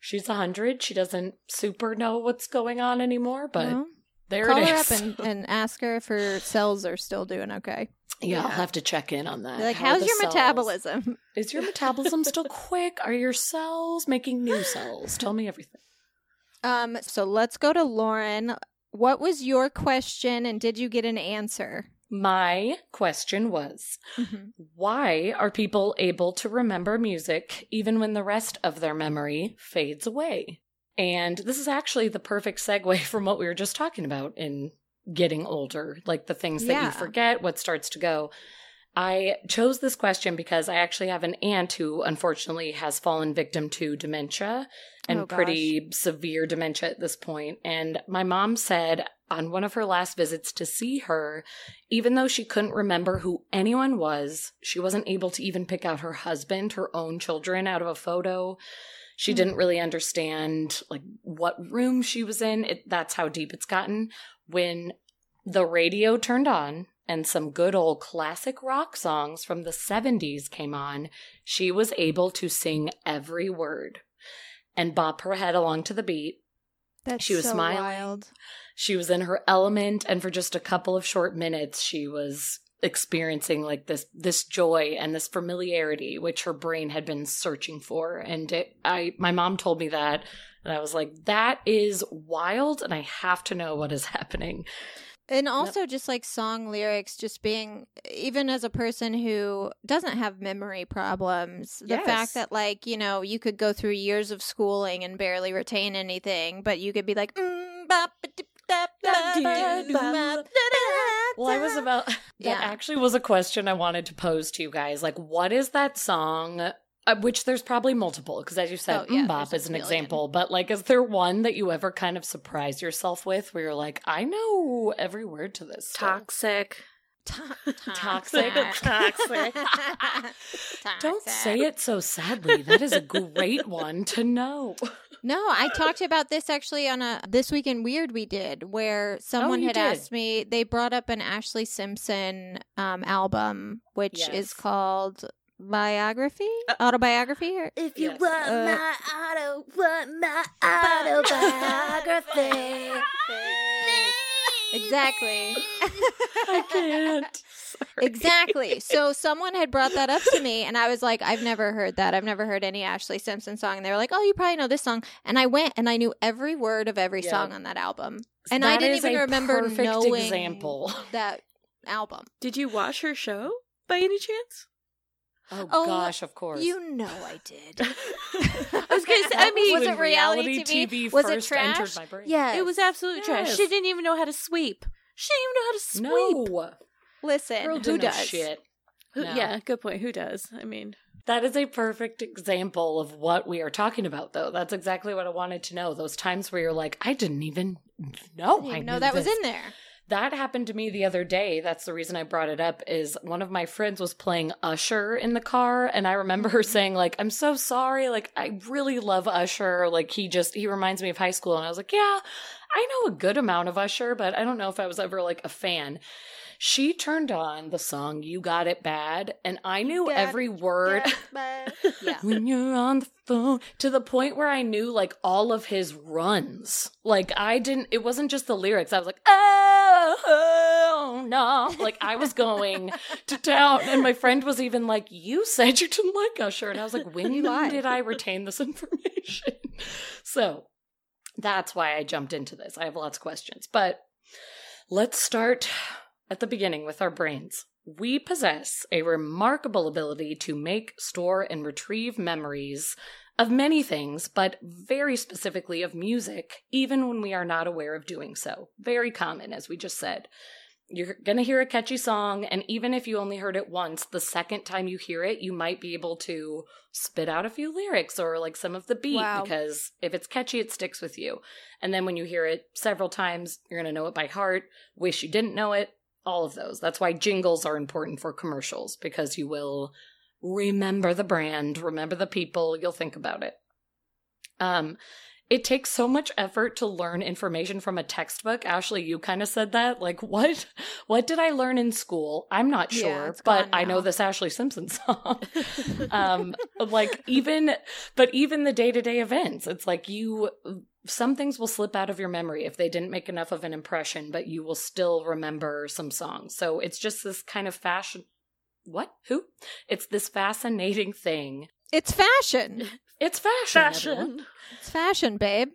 She's a hundred. She doesn't super know what's going on anymore, but Well, there call it her up and, and ask her if her cells are still doing okay. yeah, I'll have to check in on that. Be like, How how's your cells? metabolism? Is your metabolism still quick? Are your cells making new cells? Tell me everything. Um, so let's go to Lauren. What was your question and did you get an answer? My question was mm-hmm. why are people able to remember music even when the rest of their memory fades away? And this is actually the perfect segue from what we were just talking about in getting older, like the things that Yeah. you forget, what starts to go. I chose this question because I actually have an aunt who unfortunately has fallen victim to dementia and Oh, pretty severe dementia at this point. And my mom said on one of her last visits to see her, even though she couldn't remember who anyone was, she wasn't able to even pick out her husband, her own children out of a photo. She Hmm. didn't really understand like what room she was in. It, that's how deep it's gotten. When the radio turned on and some good old classic rock songs from the 70s came on, she was able to sing every word and bop her head along to the beat. That's She was so smiling. wild. She was in her element and for just a couple of short minutes she was experiencing like this this joy and this familiarity which her brain had been searching for and it, I my mom told me that and I was like that is wild and I have to know what is happening. And also just like song lyrics, just being even as a person who doesn't have memory problems, the Yes. fact that like, you know, you could go through years of schooling and barely retain anything, but you could be like mm, bop, dip, da, ba, ba, do, bop, da, da, Well, I was about that Yeah. actually was a question I wanted to pose to you guys. Like, what is that song? Uh, which there's probably multiple because, as you said, Oh, yeah, MMMBop is an million. example. But like, is there one that you ever kind of surprise yourself with, where you're like, I know every word to this? Toxic. To- Toxic. Toxic. Don't say it so sadly. That is a great one to know. No, I talked about this actually on a This Week in Weird we did, where someone Oh, had did. asked me, they brought up an Ashlee Simpson um, album, which Yes. is called Biography? Autobiography? Or- If you Yes. want Uh, my auto, want my autobiography. Exactly. I can't. Sorry. Exactly. So someone had brought that up to me, and I was like, I've never heard that. I've never heard any Ashlee Simpson song. And they were like, Oh, you probably know this song. And I went and I knew every word of every Yeah. song on that album. And I didn't is even a remember perfect knowing example. that album. Did you watch her show by any chance? Oh, Oh, gosh, of course. You know I did. I was. I mean, was it reality, reality TV? TV Was it first trash? entered my brain. Yeah. it was absolute trash. She didn't even know how to sweep. She didn't even know how to sweep. No. Listen, Girl who does? shit. Who- No. Yeah, good point. Who does? I mean, That is a perfect example of what we are talking about, though. That's exactly what I wanted to know. Those times where you're like, I didn't even know. I didn't I even know knew that was in there. That happened to me the other day. That's the reason I brought it up is one of my friends was playing Usher in the car and I remember her mm-hmm. saying like, "I'm so sorry. Like I really love Usher. Like he just he reminds me of high school." And I was like, "Yeah, I know a good amount of Usher, but I don't know if I was ever like a fan." She turned on the song You Got It Bad and I knew every word yeah. when you're on the phone to the point where I knew like all of his runs. Like I didn't it wasn't just the lyrics. I was like, oh, oh no. Like I was going to town and my friend was even like, You said you didn't like Usher. And I was like, When You did I retain this information? so that's why I jumped into this. I have lots of questions. But let's start at the beginning with our brains. We possess a remarkable ability to make, store, and retrieve memories of many things, but very specifically of music, even when we are not aware of doing so. Very common, as we just said. You're going to hear a catchy song, and even if you only heard it once, the second time you hear it, you might be able to spit out a few lyrics or like some of the beat Wow. because if it's catchy, it sticks with you. And then when you hear it several times, you're going to know it by heart. Wish you didn't know it. All of those. That's why jingles are important for commercials because you will remember the brand, remember the people, you'll think about it. Um, it takes so much effort to learn information from a textbook. Ashley, you kind of said that. Like, what? What did I learn in school? I'm not sure, it's but I know this Ashlee Simpson song. um, like even, but even the day to day events, it's like you. Some things will slip out of your memory if they didn't make enough of an impression, but you will still remember some songs. So it's just this kind of fashion. What? Who? It's this fascinating thing. It's fashion. It's fashion. everyone. fashion. It's fashion, babe.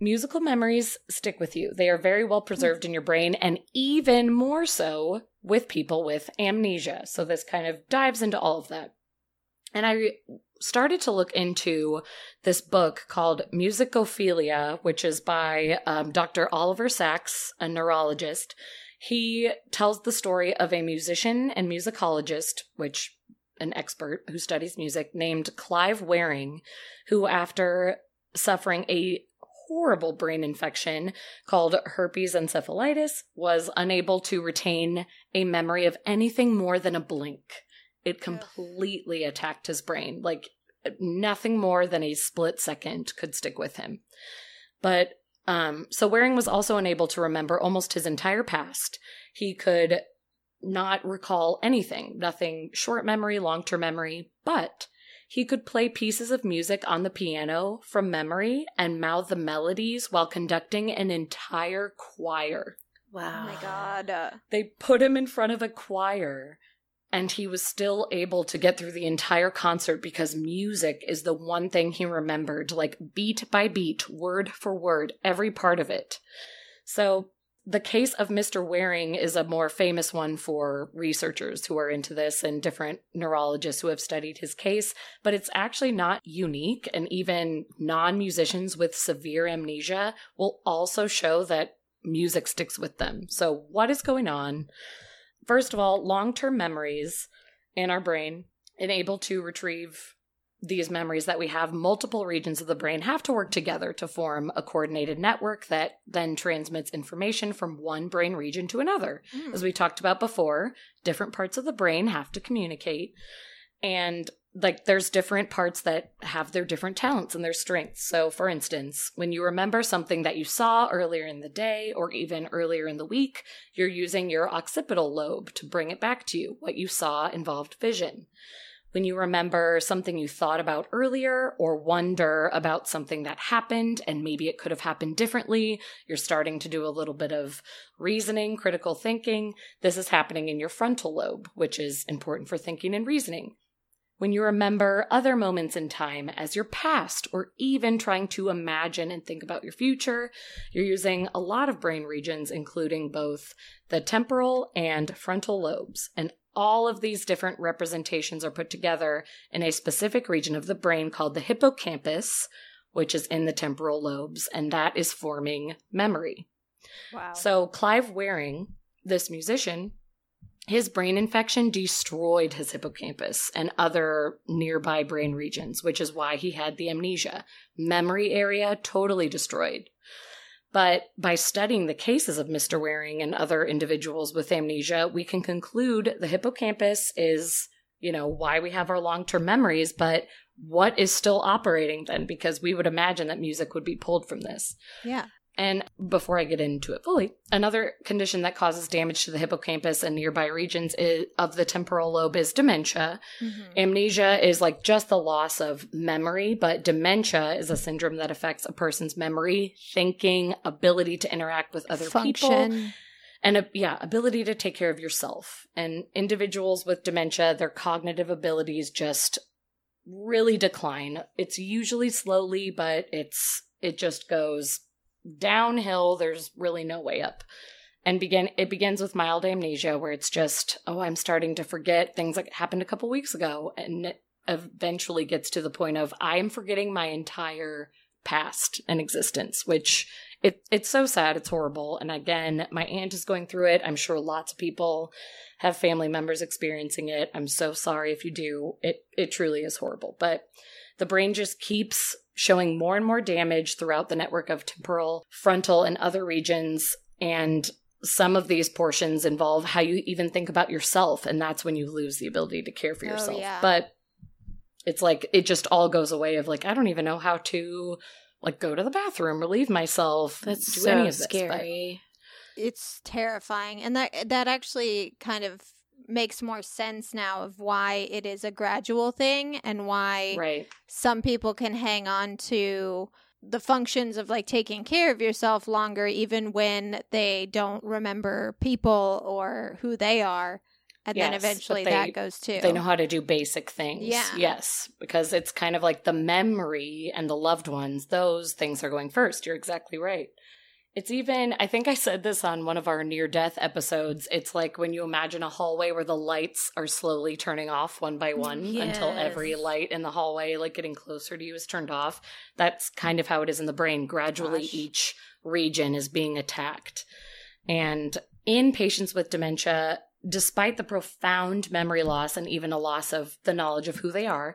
Musical memories stick with you. They are very well preserved in your brain, and even more so with people with amnesia. So, this kind of dives into all of that. And I started to look into this book called Musicophilia, which is by um, Dr. Oliver Sacks, a neurologist. He tells the story of a musician and musicologist, which an expert who studies music, named Clive Wearing, who, after suffering a horrible brain infection called herpes encephalitis, was unable to retain a memory of anything more than a blink. It completely attacked his brain. Like nothing more than a split second could stick with him. But um, so Wearing was also unable to remember almost his entire past. He could not recall anything, nothing short memory, long term memory, but he could play pieces of music on the piano from memory and mouth the melodies while conducting an entire choir. Wow. Oh my god. They put him in front of a choir and he was still able to get through the entire concert because music is the one thing he remembered, like beat by beat, word for word, every part of it. So the case of Mr. Wearing is a more famous one for researchers who are into this and different neurologists who have studied his case, but it's actually not unique. And even non musicians with severe amnesia will also show that music sticks with them. So, what is going on? First of all, long term memories in our brain enable to retrieve these memories that we have multiple regions of the brain have to work together to form a coordinated network that then transmits information from one brain region to another. Hmm. As we talked about before, different parts of the brain have to communicate. And like there's different parts that have their different talents and their strengths. So for instance, when you remember something that you saw earlier in the day or even earlier in the week, you're using your occipital lobe to bring it back to you. What you saw involved vision. when you remember something you thought about earlier or wonder about something that happened and maybe it could have happened differently, you're starting to do a little bit of reasoning, critical thinking. This is happening in your frontal lobe, which is important for thinking and reasoning. When you remember other moments in time as your past, or even trying to imagine and think about your future, you're using a lot of brain regions, including both the temporal and frontal lobes. And all of these different representations are put together in a specific region of the brain called the hippocampus, which is in the temporal lobes, and that is forming memory. Wow. So, Clive Wearing, this musician, his brain infection destroyed his hippocampus and other nearby brain regions, which is why he had the amnesia. Memory area totally destroyed. But by studying the cases of Mr. Wearing and other individuals with amnesia, we can conclude the hippocampus is, you know, why we have our long term memories, but what is still operating then? Because we would imagine that music would be pulled from this. yeah. And before I get into it fully, another condition that causes damage to the hippocampus and nearby regions is, of the temporal lobe is dementia. Mhm. Amnesia is like just the loss of memory, but dementia is a syndrome that affects a person's memory, thinking, ability to interact with other people, and a, yeah, ability to take care of yourself. And individuals with dementia, their cognitive abilities just really decline. It's usually slowly, but it's it just goes downhill. There's really no way up. And begin it begins with mild amnesia where it's just, oh, I'm starting to forget things that happened a couple weeks ago and eventually gets to the point of I am forgetting my entire past and existence, which it it's so sad, it's horrible. And again, my aunt is going through it. I'm sure lots of people have family members experiencing it. I'm so sorry if you do. It it truly is horrible. But the brain just keeps showing more and more damage throughout the network of temporal, frontal, and other regions. And some of these portions involve how you even think about yourself. And that's when you lose the ability to care for Oh, yourself. yeah. But it's like, it just all goes away of like, I don't even know how to like go to the bathroom, relieve myself, That's do so any of this. But- scary. it's terrifying and that that actually kind of makes more sense now of why it is a gradual thing and why right. some people can hang on to the functions of like taking care of yourself longer even when they don't remember people or who they are and then Yes, but eventually they- that goes too They know how to do basic things. Yeah. Yes. Because it's kind of like the memory and the loved ones, those things are going first. You're exactly right. It's even, I think I said this on one of our near death episodes. It's like when you imagine a hallway where the lights are slowly turning off one by one mm, until every light in the hallway, like getting closer to you, is turned off. That's kind of how it is in the brain. Gradually, Gosh. each region is being attacked. And in patients with dementia, despite the profound memory loss and even a loss of the knowledge of who they are,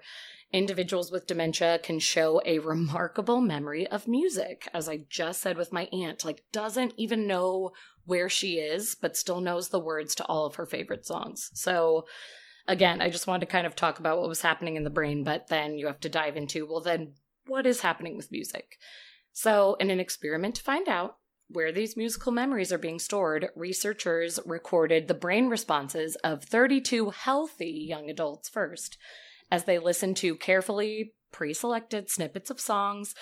individuals with dementia can show a remarkable memory of music. As I just said with my aunt, like doesn't even know where she is, but still knows the words to all of her favorite songs. So again, I just wanted to kind of talk about what was happening in the brain, but then you have to dive into, well, then what is happening with music? So, in an experiment to find out where these musical memories are being stored, researchers recorded the brain responses of 32 healthy young adults first as they listened to carefully pre selected snippets of songs.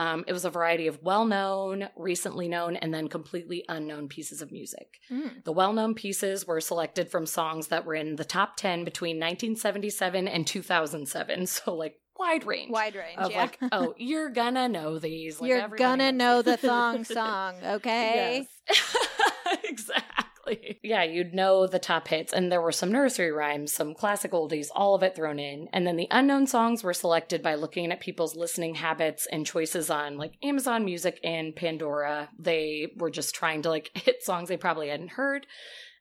Um, it was a variety of well known, recently known, and then completely unknown pieces of music. Mm. The well known pieces were selected from songs that were in the top 10 between 1977 and 2007. So, like, wide range. wide range Of yeah like, oh, you're gonna know these. Like, you're gonna knows know the thong song okay Yes. exactly. Yeah, you'd know the top hits, and there were some nursery rhymes, some classic oldies, all of it thrown in. And then the unknown songs were selected by looking at people's listening habits and choices on like Amazon Music and Pandora. They were just trying to like hit songs they probably hadn't heard.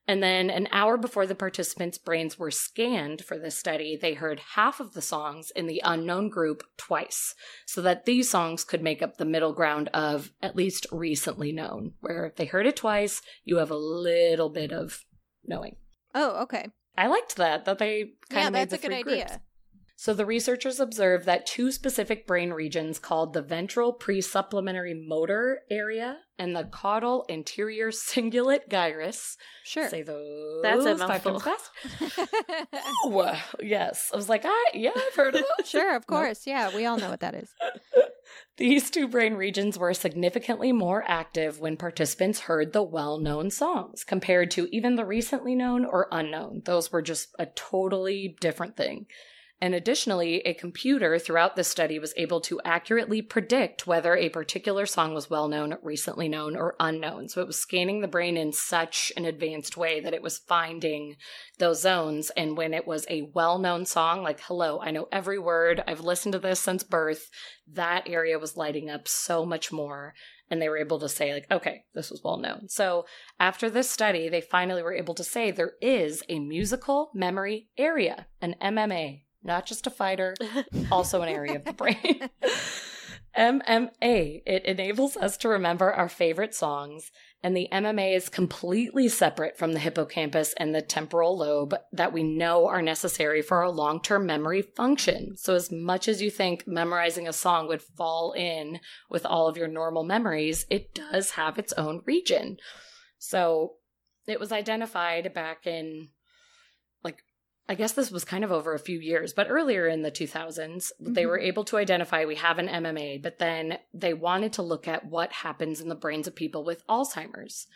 And then an hour before the participants' brains were scanned for this study, they heard half of the songs in the unknown group twice, so that these songs could make up the middle ground of at least recently known, where if they heard it twice, you have a little bit of knowing. oh okay I liked that, that they kind yeah of made that's the a good idea groups. So the researchers observed that two specific brain regions called the ventral presupplementary motor area and the caudal anterior cingulate gyrus. Sure. Say those. That's a mouthful. fast. Oh, yes. I was like, I yeah, I've heard of those. sure, of course. Yeah, we all know what that is. These two brain regions were significantly more active when participants heard the well known songs compared to even the recently known or unknown. Those were just a totally different thing. And additionally, a computer throughout this study was able to accurately predict whether a particular song was well known, recently known, or unknown. So it was scanning the brain in such an advanced way that it was finding those zones. And when it was a well known song, like, hello, I know every word, I've listened to this since birth, that area was lighting up so much more. And they were able to say, like, okay, this was well known. So after this study, they finally were able to say there is a musical memory area, an MMA, not just a fighter, also an area of the brain. MMA, it enables us to remember our favorite songs, and the MMA is completely separate from the hippocampus and the temporal lobe that we know are necessary for our long term memory function. So, as much as you think memorizing a song would fall in with all of your normal memories, it does have its own region. So, it was identified back in I guess this was kind of over a few years, but earlier in the 2000s, they mm-hmm. were able to identify we have an MMA, but then they wanted to look at what happens in the brains of people with Alzheimer's.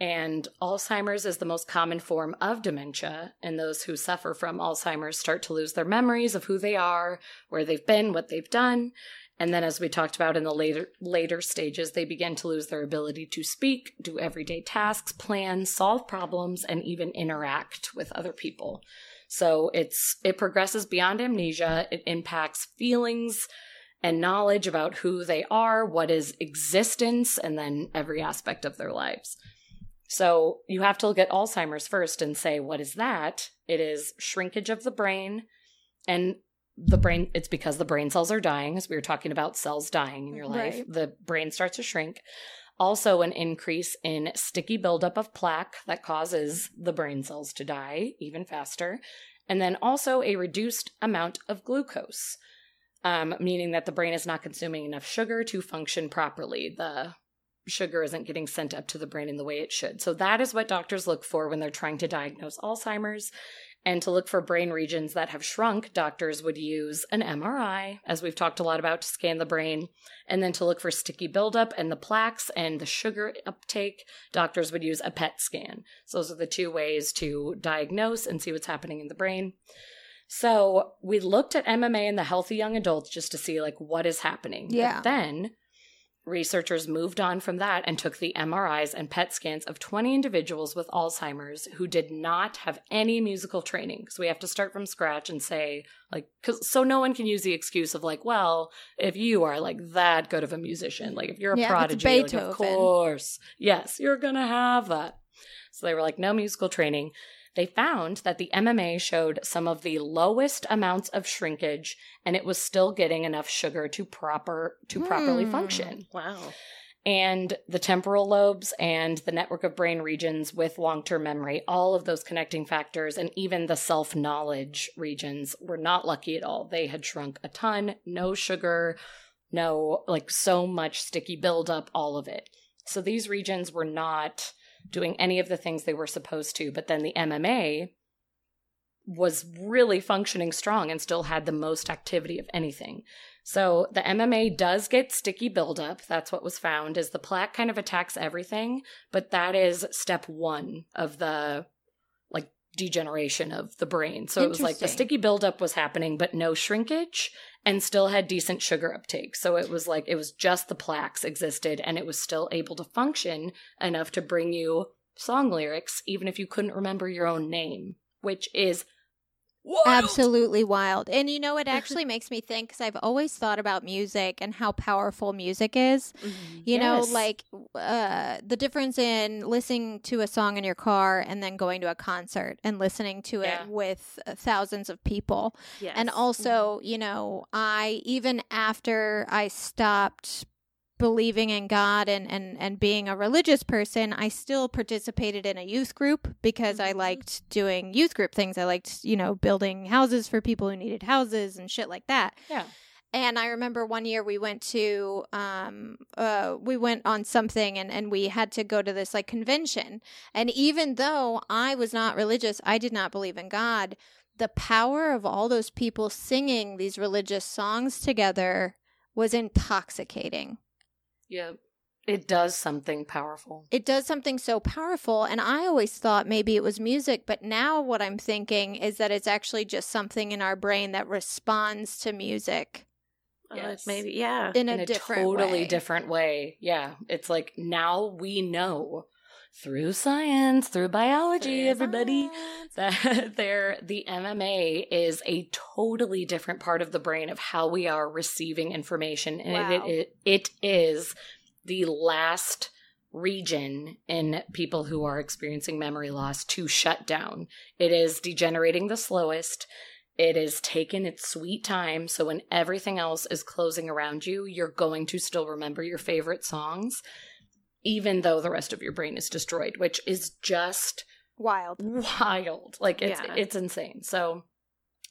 And Alzheimer's is the most common form of dementia, and those who suffer from Alzheimer's start to lose their memories of who they are, where they've been, what they've done. And then as we talked about in the later later stages, they begin to lose their ability to speak, do everyday tasks, plan, solve problems, and even interact with other people. So it's it progresses beyond amnesia. It impacts feelings and knowledge about who they are, what is existence, and then every aspect of their lives. So you have to look at Alzheimer's first and say, what is that? It is shrinkage of the brain and the brain it's because the brain cells are dying as we were talking about cells dying in your life Right. the brain starts to shrink also an increase in sticky buildup of plaque that causes the brain cells to die even faster. And then also a reduced amount of glucose um, meaning that the brain is not consuming enough sugar to function properly. The sugar isn't getting sent up to the brain in the way it should. So that is what doctors look for when they're trying to diagnose alzheimer's and to look for brain regions that have shrunk, doctors would use an MRI, as we've talked a lot about, to scan the brain. And then to look for sticky buildup and the plaques and the sugar uptake, doctors would use a PET scan. So those are the two ways to diagnose and see what's happening in the brain. So we looked at MMA in the healthy young adults just to see like what is happening. But Yeah. then researchers moved on from that and took the MRIs and PET scans of 20 individuals with Alzheimer's who did not have any musical training. So we have to start from scratch and say, like, cause, so no one can use the excuse of, like, well, if you are like that good of a musician, like if you're a Yeah, prodigy, like, of course, yes, you're gonna have that. So they were like, no musical training. They found that the MMA showed some of the lowest amounts of shrinkage and it was still getting enough sugar to proper to properly Hmm. function. Wow. And the temporal lobes and the network of brain regions with long-term memory, all of those connecting factors and even the self-knowledge regions were not lucky at all. They had shrunk a ton, no sugar, no like so much sticky buildup, all of it. So these regions were not doing any of the things they were supposed to. But then the MMA was really functioning strong and still had the most activity of anything. So the MMA does get sticky buildup. That's what was found is the plaque kind of attacks everything, but that is step one of the like degeneration of the brain. So it was like the sticky buildup was happening, but no shrinkage and still had decent sugar uptake. So it was like it was just the plaques existed and it was still able to function enough to bring you song lyrics, even if you couldn't remember your own name, which is wild. Absolutely wild. And you know, it actually makes me think because I've always thought about music and how powerful music is. You know, like uh, the difference in listening to a song in your car and then going to a concert and listening to it with uh, thousands of people. Yes. And also, you know, I even after I stopped believing in God and, and, and being a religious person, I still participated in a youth group because I liked doing youth group things. I liked, you know, building houses for people who needed houses and shit like that. Yeah. And I remember one year we went to um uh we went on something and and we had to go to this like convention. And even though I was not religious, I did not believe in God. The power of all those people singing these religious songs together was intoxicating. Yeah. It does something powerful. It does something so powerful and I always thought maybe it was music, but now what I'm thinking is that it's actually just something in our brain that responds to music Uh, Yes. maybe, yeah. in a, in a different totally way. different way. Yeah. It's like now we know through science, through biology, everybody, that there the MMA is a totally different part of the brain of how we are receiving information. And Wow. it, it it is the last region in people who are experiencing memory loss to shut down. It is degenerating the slowest. It is taking its sweet time. So when everything else is closing around you, you're going to still remember your favorite songs, even though the rest of your brain is destroyed, which is just Wild. wild. Like it's Yeah. it's insane. So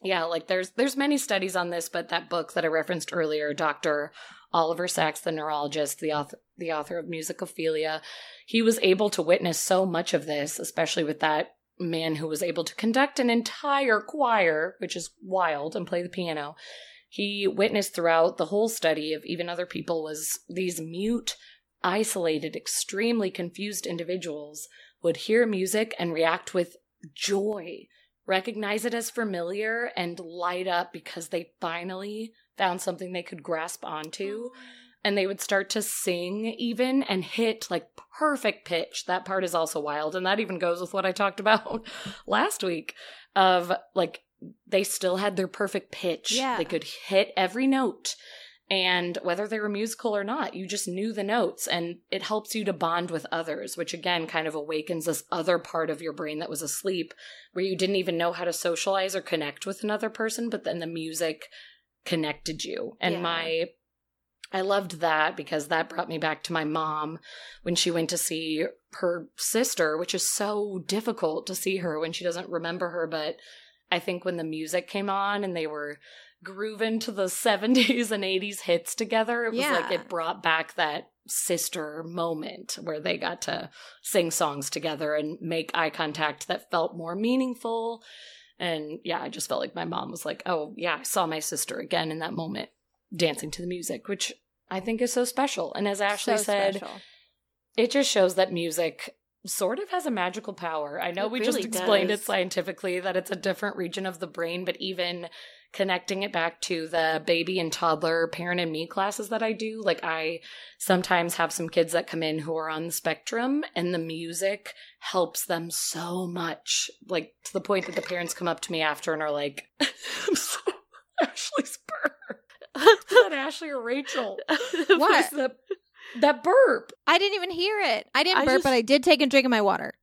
yeah, like there's there's many studies on this, but that book that I referenced earlier, Dr. Oliver Sacks, the neurologist, the author the author of Musicophilia, he was able to witness so much of this, especially with that man who was able to conduct an entire choir, which is wild, and play the piano. He witnessed throughout the whole study of even other people was these mute, isolated, extremely confused individuals would hear music and react with joy, recognize it as familiar, and light up because they finally found something they could grasp onto. Oh. And they would start to sing even and hit like perfect pitch. That part is also wild. And that even goes with what I talked about last week of like they still had their perfect pitch. Yeah. They could hit every note. And whether they were musical or not, you just knew the notes and it helps you to bond with others, which again kind of awakens this other part of your brain that was asleep where you didn't even know how to socialize or connect with another person, but then the music connected you. And Yeah. my I loved that because that brought me back to my mom when she went to see her sister, which is so difficult to see her when she doesn't remember her. But I think when the music came on and they were grooving to the 70s and 80s hits together, it was like it brought back that sister moment where they got to sing songs together and make eye contact that felt more meaningful. And yeah, I just felt like my mom was like, oh, yeah, I saw my sister again in that moment dancing to the music, which I think is so special. And as Ashley So said, special. it just shows that music sort of has a magical power. I know It we really just explained does. it scientifically that it's a different region of the brain, but even connecting it back to the baby and toddler parent and me classes that I do, like I sometimes have some kids that come in who are on the spectrum and the music helps them so much. Like to the point that the parents come up to me after and are like, I'm so Ashley's burp. Is that Ashley or Rachel? What? that, that burp. I didn't even hear it. I didn't I burp, just- but I did take a drink of my water.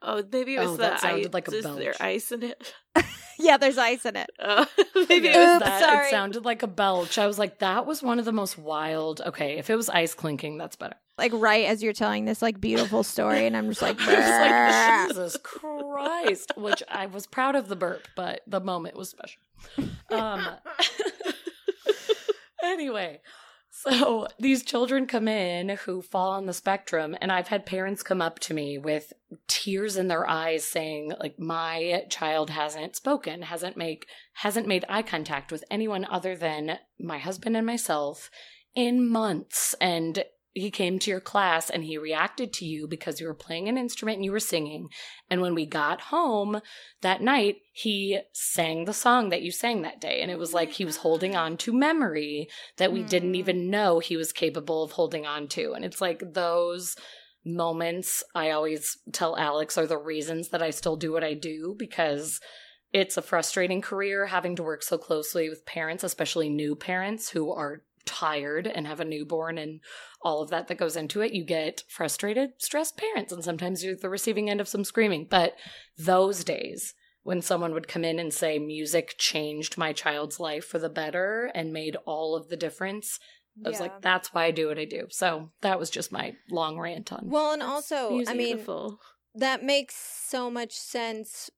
Oh, maybe it was Oh, the that sounded ice. like a is there ice in it? Yeah, there's ice in it. Oh, maybe it was Oops, that. sorry. It sounded like a belch. I was like, that was one of the most wild. Okay, if it was ice clinking, that's better. Like right as you're telling this like beautiful story, and I'm just like, I was like, Jesus Christ. Which I was proud of the burp, but the moment was special. Um, anyway, so these children come in who fall on the spectrum, and I've had parents come up to me with tears in their eyes saying, like, my child hasn't spoken, hasn't make hasn't made eye contact with anyone other than my husband and myself in months. And he came to your class and he reacted to you because you were playing an instrument and you were singing. And when we got home that night, he sang the song that you sang that day. And it was like he was holding on to memory that we didn't Mm. even know he was capable of holding on to. And it's like those moments I always tell Alex are the reasons that I still do what I do because it's a frustrating career having to work so closely with parents, especially new parents who are tired and have a newborn and all of that that goes into it. You get frustrated, stressed parents, and sometimes you're the receiving end of some screaming. But those days, when someone would come in and say, Music changed my child's life for the better and made all of the difference, I was Yeah. like, that's why I do what I do. So that was just my long rant on. Well, and also, I mean, that makes so much sense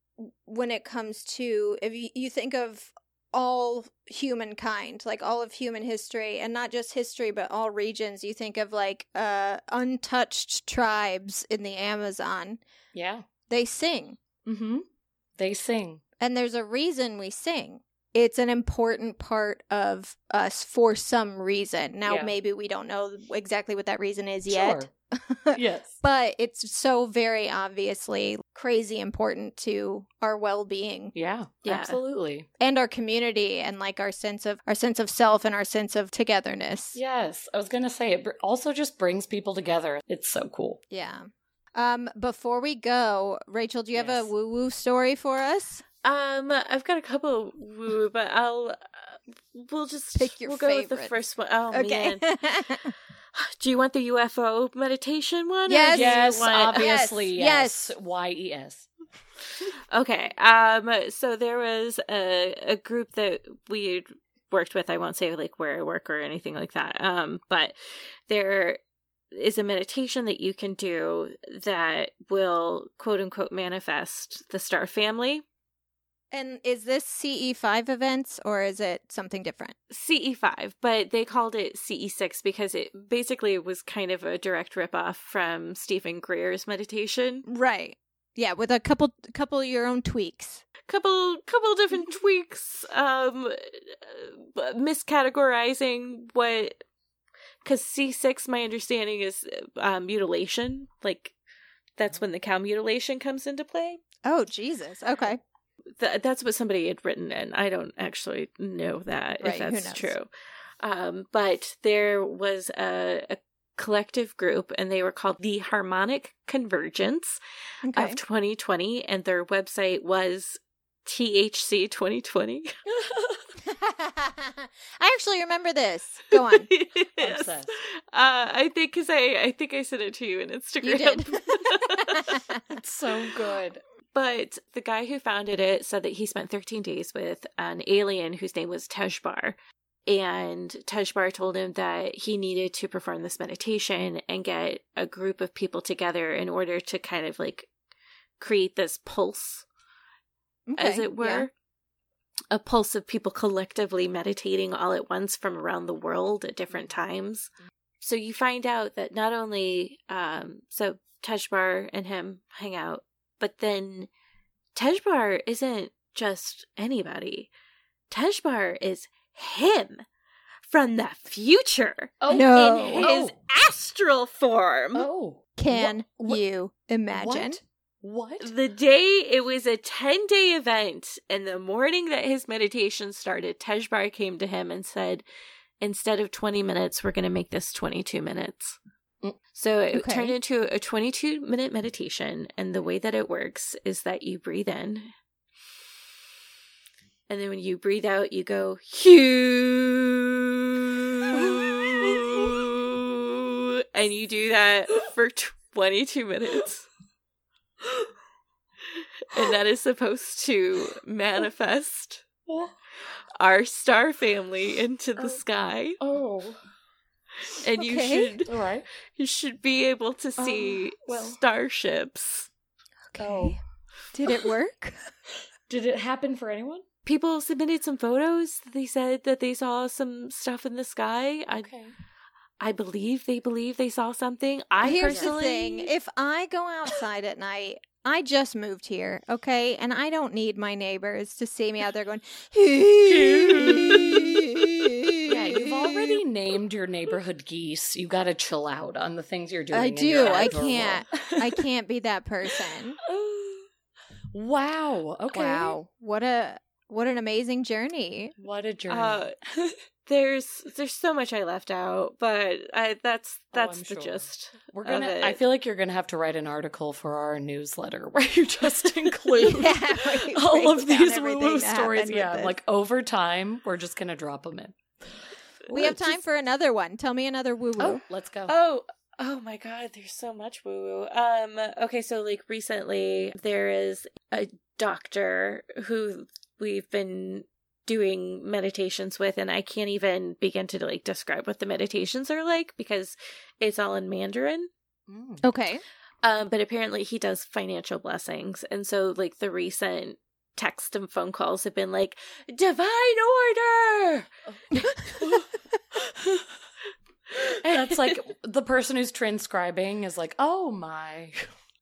when it comes to if you, you think of all humankind like all of human history and not just history but all regions you think of like uh untouched tribes in the amazon yeah. they sing Mm-hmm. They sing. and there's a reason we sing it's an important part of us for some reason now Yeah. maybe we don't know exactly what that reason is yet Sure. yes. but it's so very obviously crazy important to our well-being Yeah, Yeah. absolutely. and our community and like our sense of our sense of self and our sense of togetherness Yes, I was gonna say it br- also just brings people together. It's so cool. yeah um before we go rachel do you have a woo woo story for us Um, I've got a couple woo, but I'll uh, we'll just Pick your we'll go with the first one. Oh okay man, do you want the UFO meditation one? Yes. Yes, want- obviously. Yes, Yes. Y E S. Okay. Um. So there was a a group that we worked with. I won't say like where I work or anything like that. Um. But there is a meditation that you can do that will quote unquote manifest the star family. And is this ce5 events or is it something different? CE5, E but they called it CE6 because it basically was kind of a direct ripoff from Steven Greer's meditation. right. Yeah with a couple couple of your own tweaks. Couple couple different tweaks um uh, miscategorizing what cuz C6 my understanding is uh, mutilation, like that's when the cow mutilation comes into play. oh jesus. Okay Th- that's what somebody had written and i don't actually know that Right, if that's true. Um, but there was a, a collective group and they were called the harmonic convergence okay. of 2020 and their website was thc 2020 i actually remember this. Go on. Yes. Uh, i think because i i think i sent it to you in instagram you did. It's so good. But the guy who founded it said that he spent 13 days with an alien whose name was Tejbar. And Tejbar told him that he needed to perform this meditation and get a group of people together in order to kind of like create this pulse, as it were. yeah. A pulse of people collectively meditating all at once from around the world at different times. So you find out that not only, um, so Tejbar and him hang out, but then Tejbar isn't just anybody. Tejbar is him from the future Oh No. in his oh. astral form. Oh, Can Wha- wha- you imagine? What? What? The day it was a 10 day event, and the morning that his meditation started, Tejbar came to him and said, Instead of 20 minutes, we're going to make this 22 minutes. Mm. So it Okay. turned into a 22 minute meditation. And the way that it works is that you breathe in. And then when you breathe out, you go, Hugh. and you do that for 22 minutes. And that is supposed to manifest our star family into the sky. Oh, And you should all right. you should be able to oh, see well. starships. Okay. Oh. Did it work? Did it happen for anyone? People submitted some photos. They said that they saw some stuff in the sky. I Okay. I believe they believe they saw something. I Here's personally the thing: if I go outside at night, I just moved here, okay, and I don't need my neighbors to see me out there going. Yeah, yeah, you've already named your neighborhood geese. You got to chill out on the things you're doing. I do. I can't. I can't be that person. wow. Okay. Wow, what a what an amazing journey. What a journey. uh, there's there's so much I left out, but I that's Oh, that's I'm the sure. gist. We're gonna. it. I feel like you're gonna have to write an article for our newsletter where you just include Yeah, you all of these everything woo-woo stories. Yeah, like over time, we're just gonna drop them in. we have time Just- for another one. Tell me another woo woo. Oh, let's go. Oh, oh my god, there's so much woo woo. Um okay, so like recently there is a doctor who we've been doing meditations with and I can't even begin to like describe what the meditations are like because it's all in Mandarin. Mm. Okay. Um, but apparently he does financial blessings. And so like the recent text and phone calls have been like divine order. That's like the person who's transcribing is like, oh my.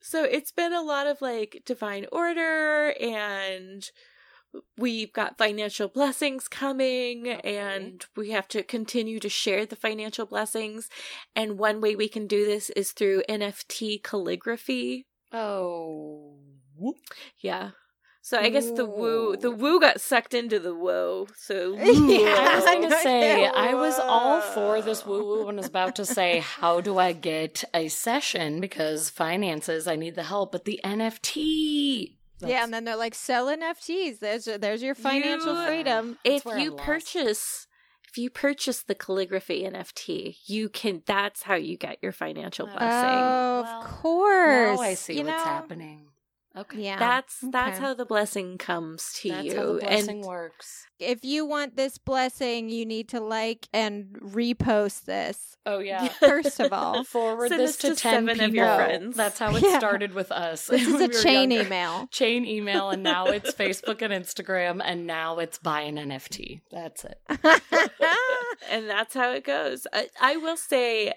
So it's been a lot of like divine order and we've got financial blessings coming and we have to continue to share the financial blessings. And one way we can do this is through NFT calligraphy. Oh. Yeah. So I guess the woo the woo got sucked into the woe. So Yeah, I was going to say, I was all for this woo woo and was about to say, how do I get a session? Because finances, I need the help, but the NFT. yeah, and then they're like, sell NFTs. There's there's your financial You- freedom. if you purchase if you purchase the calligraphy NFT, you can that's how you get your financial blessing. Oh, Well, of course. Now I see you what's know? happening. Okay. Yeah. That's that's okay. how the blessing comes to That's you. how the blessing and works. if you want this blessing, you need to like and repost this. Oh, yeah. First of all, Forward Send this this to, to 10 people. of your friends. That's how it Yeah. started with us. this is a we chain younger. email. Chain email, and now it's Facebook and Instagram, and now it's buy an NFT. That's it. and that's how it goes. I, I will say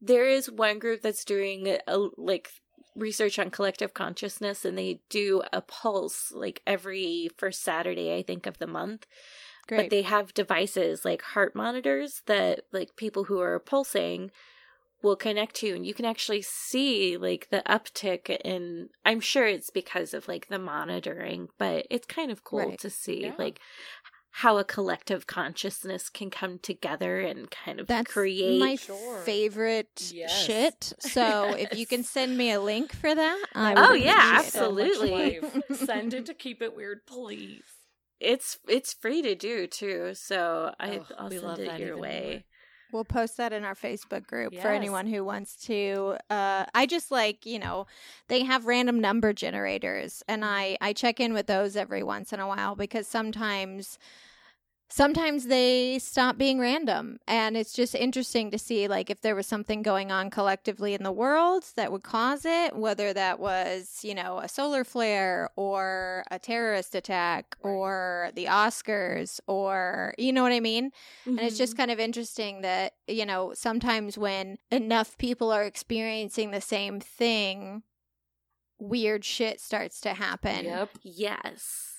there is one group that's doing a, like research on collective consciousness and they do a pulse like every first Saturday I think of the month. Great. But they have devices like heart monitors that like people who are pulsing will connect to and you can actually see like the uptick in I'm sure it's because of like the monitoring, but it's kind of cool Right. to see Yeah. like how a collective consciousness can come together and kind of That's create my Sure. favorite Yes. shit. So if you can send me a link for that, I Oh, yeah, appreciate it. So absolutely. Send it to keep it weird, please. it's it's free to do too. So I, Oh, I'll we love send it that your even way. We'll post that in our Facebook group for anyone who wants to. Uh, I just like you know, they have random number generators, and I I check in with those every once in a while because sometimes. Sometimes they stop being random, and it's just interesting to see, like, if there was something going on collectively in the world that would cause it, whether that was, you know, a solar flare or a terrorist attack Right. or the Oscars or, you know what I mean? And it's Mm-hmm. just kind of interesting that, you know, sometimes when enough people are experiencing the same thing, weird shit starts to happen. Yep. yes.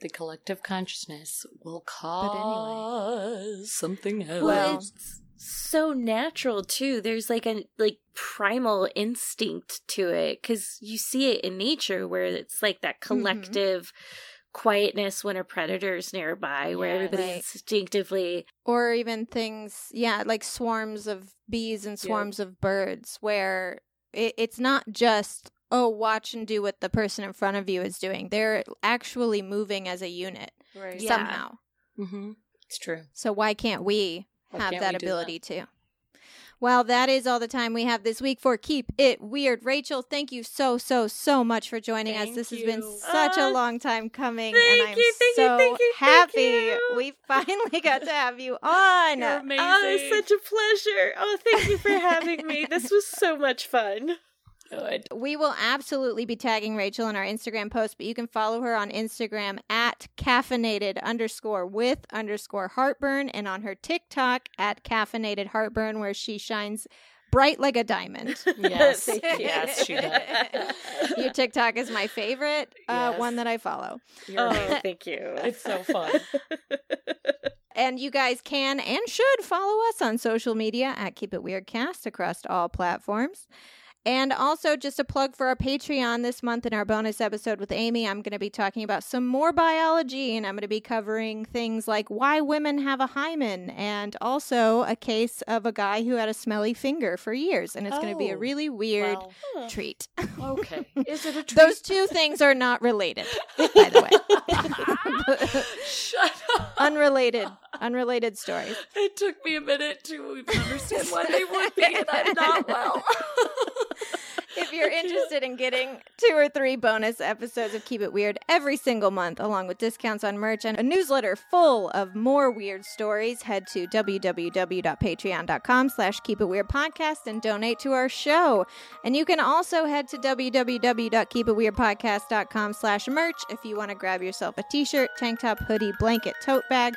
The collective consciousness will But anyway. cause something else. Well, Well- it's so natural too. There's like a like primal instinct to it because you see it in nature where it's like that Mm-hmm. collective quietness when a predator's nearby, where Yeah. everybody Right. instinctively Or even things, yeah, like swarms of bees and swarms of birds, where it, it's not just, oh, watch and do what the person in front of you is doing. They're actually moving as a unit right. Yeah. somehow. Mm-hmm. It's true. So why can't we Why have can't that we do ability too? Well, that is all the time we have this week for Keep It Weird. Rachel, thank you so, so, so much for joining us. Thank This has been you. such a Uh, long time coming, thank and I'm you, thank you, so thank you, thank happy you. we finally got to have you on. You're amazing. Oh, it's such a pleasure. Oh, thank you for having me. This was so much fun. Good. We will absolutely be tagging Rachel in our Instagram post, but you can follow her on Instagram at caffeinated underscore with underscore heartburn and on her TikTok at caffeinated heartburn, where she shines bright like a diamond. Yes. Yes, she does. Your TikTok is my favorite uh, Yes. one that I follow. You're Oh, thank you. It's so fun. And you guys can and should follow us on social media at Keep It Weird Cast across all platforms. And also, just a plug for our Patreon this month in our bonus episode with Amy, I'm going to be talking about some more biology and I'm going to be covering things like why women have a hymen and also a case of a guy who had a smelly finger for years. And it's going to be a Oh, really weird Well, treat. okay. Is it a treat? Those two things are not related, by the way. Shut up. unrelated, unrelated stories. It took me a minute to understand why they would be, and I'm not well. If you're interested in getting two or three bonus episodes of Keep It Weird every single month, along with discounts on merch and a newsletter full of more weird stories, head to www.patreon.com slash Keep It Weird Podcast and donate to our show. And you can also head to www.keepitweirdpodcast.com slash merch if you want to grab yourself a t-shirt, tank top, hoodie, blanket, tote bag,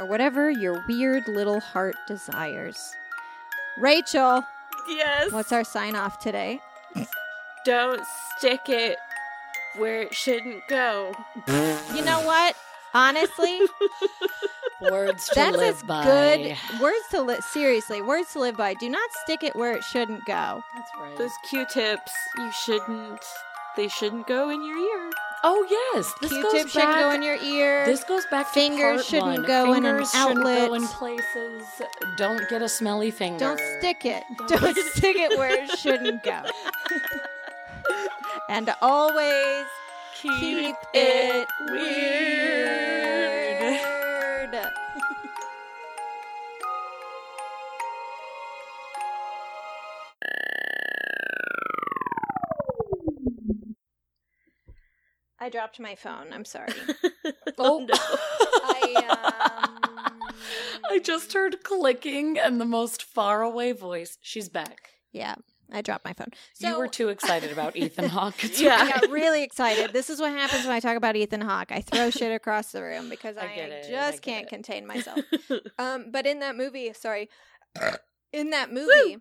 or whatever your weird little heart desires. Rachel, Yes. what's our sign off today? Don't stick it where it shouldn't go. You know what? Honestly, Words to that's live as by. good words to live. Seriously, words to live by. Do not stick it where it shouldn't go. That's right. Those Q-tips, you shouldn't. They shouldn't go in your ear. Oh yes, this Q-tip goes back. go in your ear. This goes back Fingers to part shouldn't one. go in an Fingers shouldn't go outlet. in places. Don't get a smelly finger. Don't stick it. Don't Don't stick it where it shouldn't go. and always keep it weird. I dropped my phone. I'm sorry. Oh, I um I just heard clicking and the most faraway voice. She's back. yeah, I dropped my phone. you were too excited about Ethan Hawke. Yeah. I got really excited. This is what happens when I talk about Ethan Hawke. I throw shit across the room because I, I get it, I just get can't it. contain myself. Um, but in that movie, sorry, in that movie,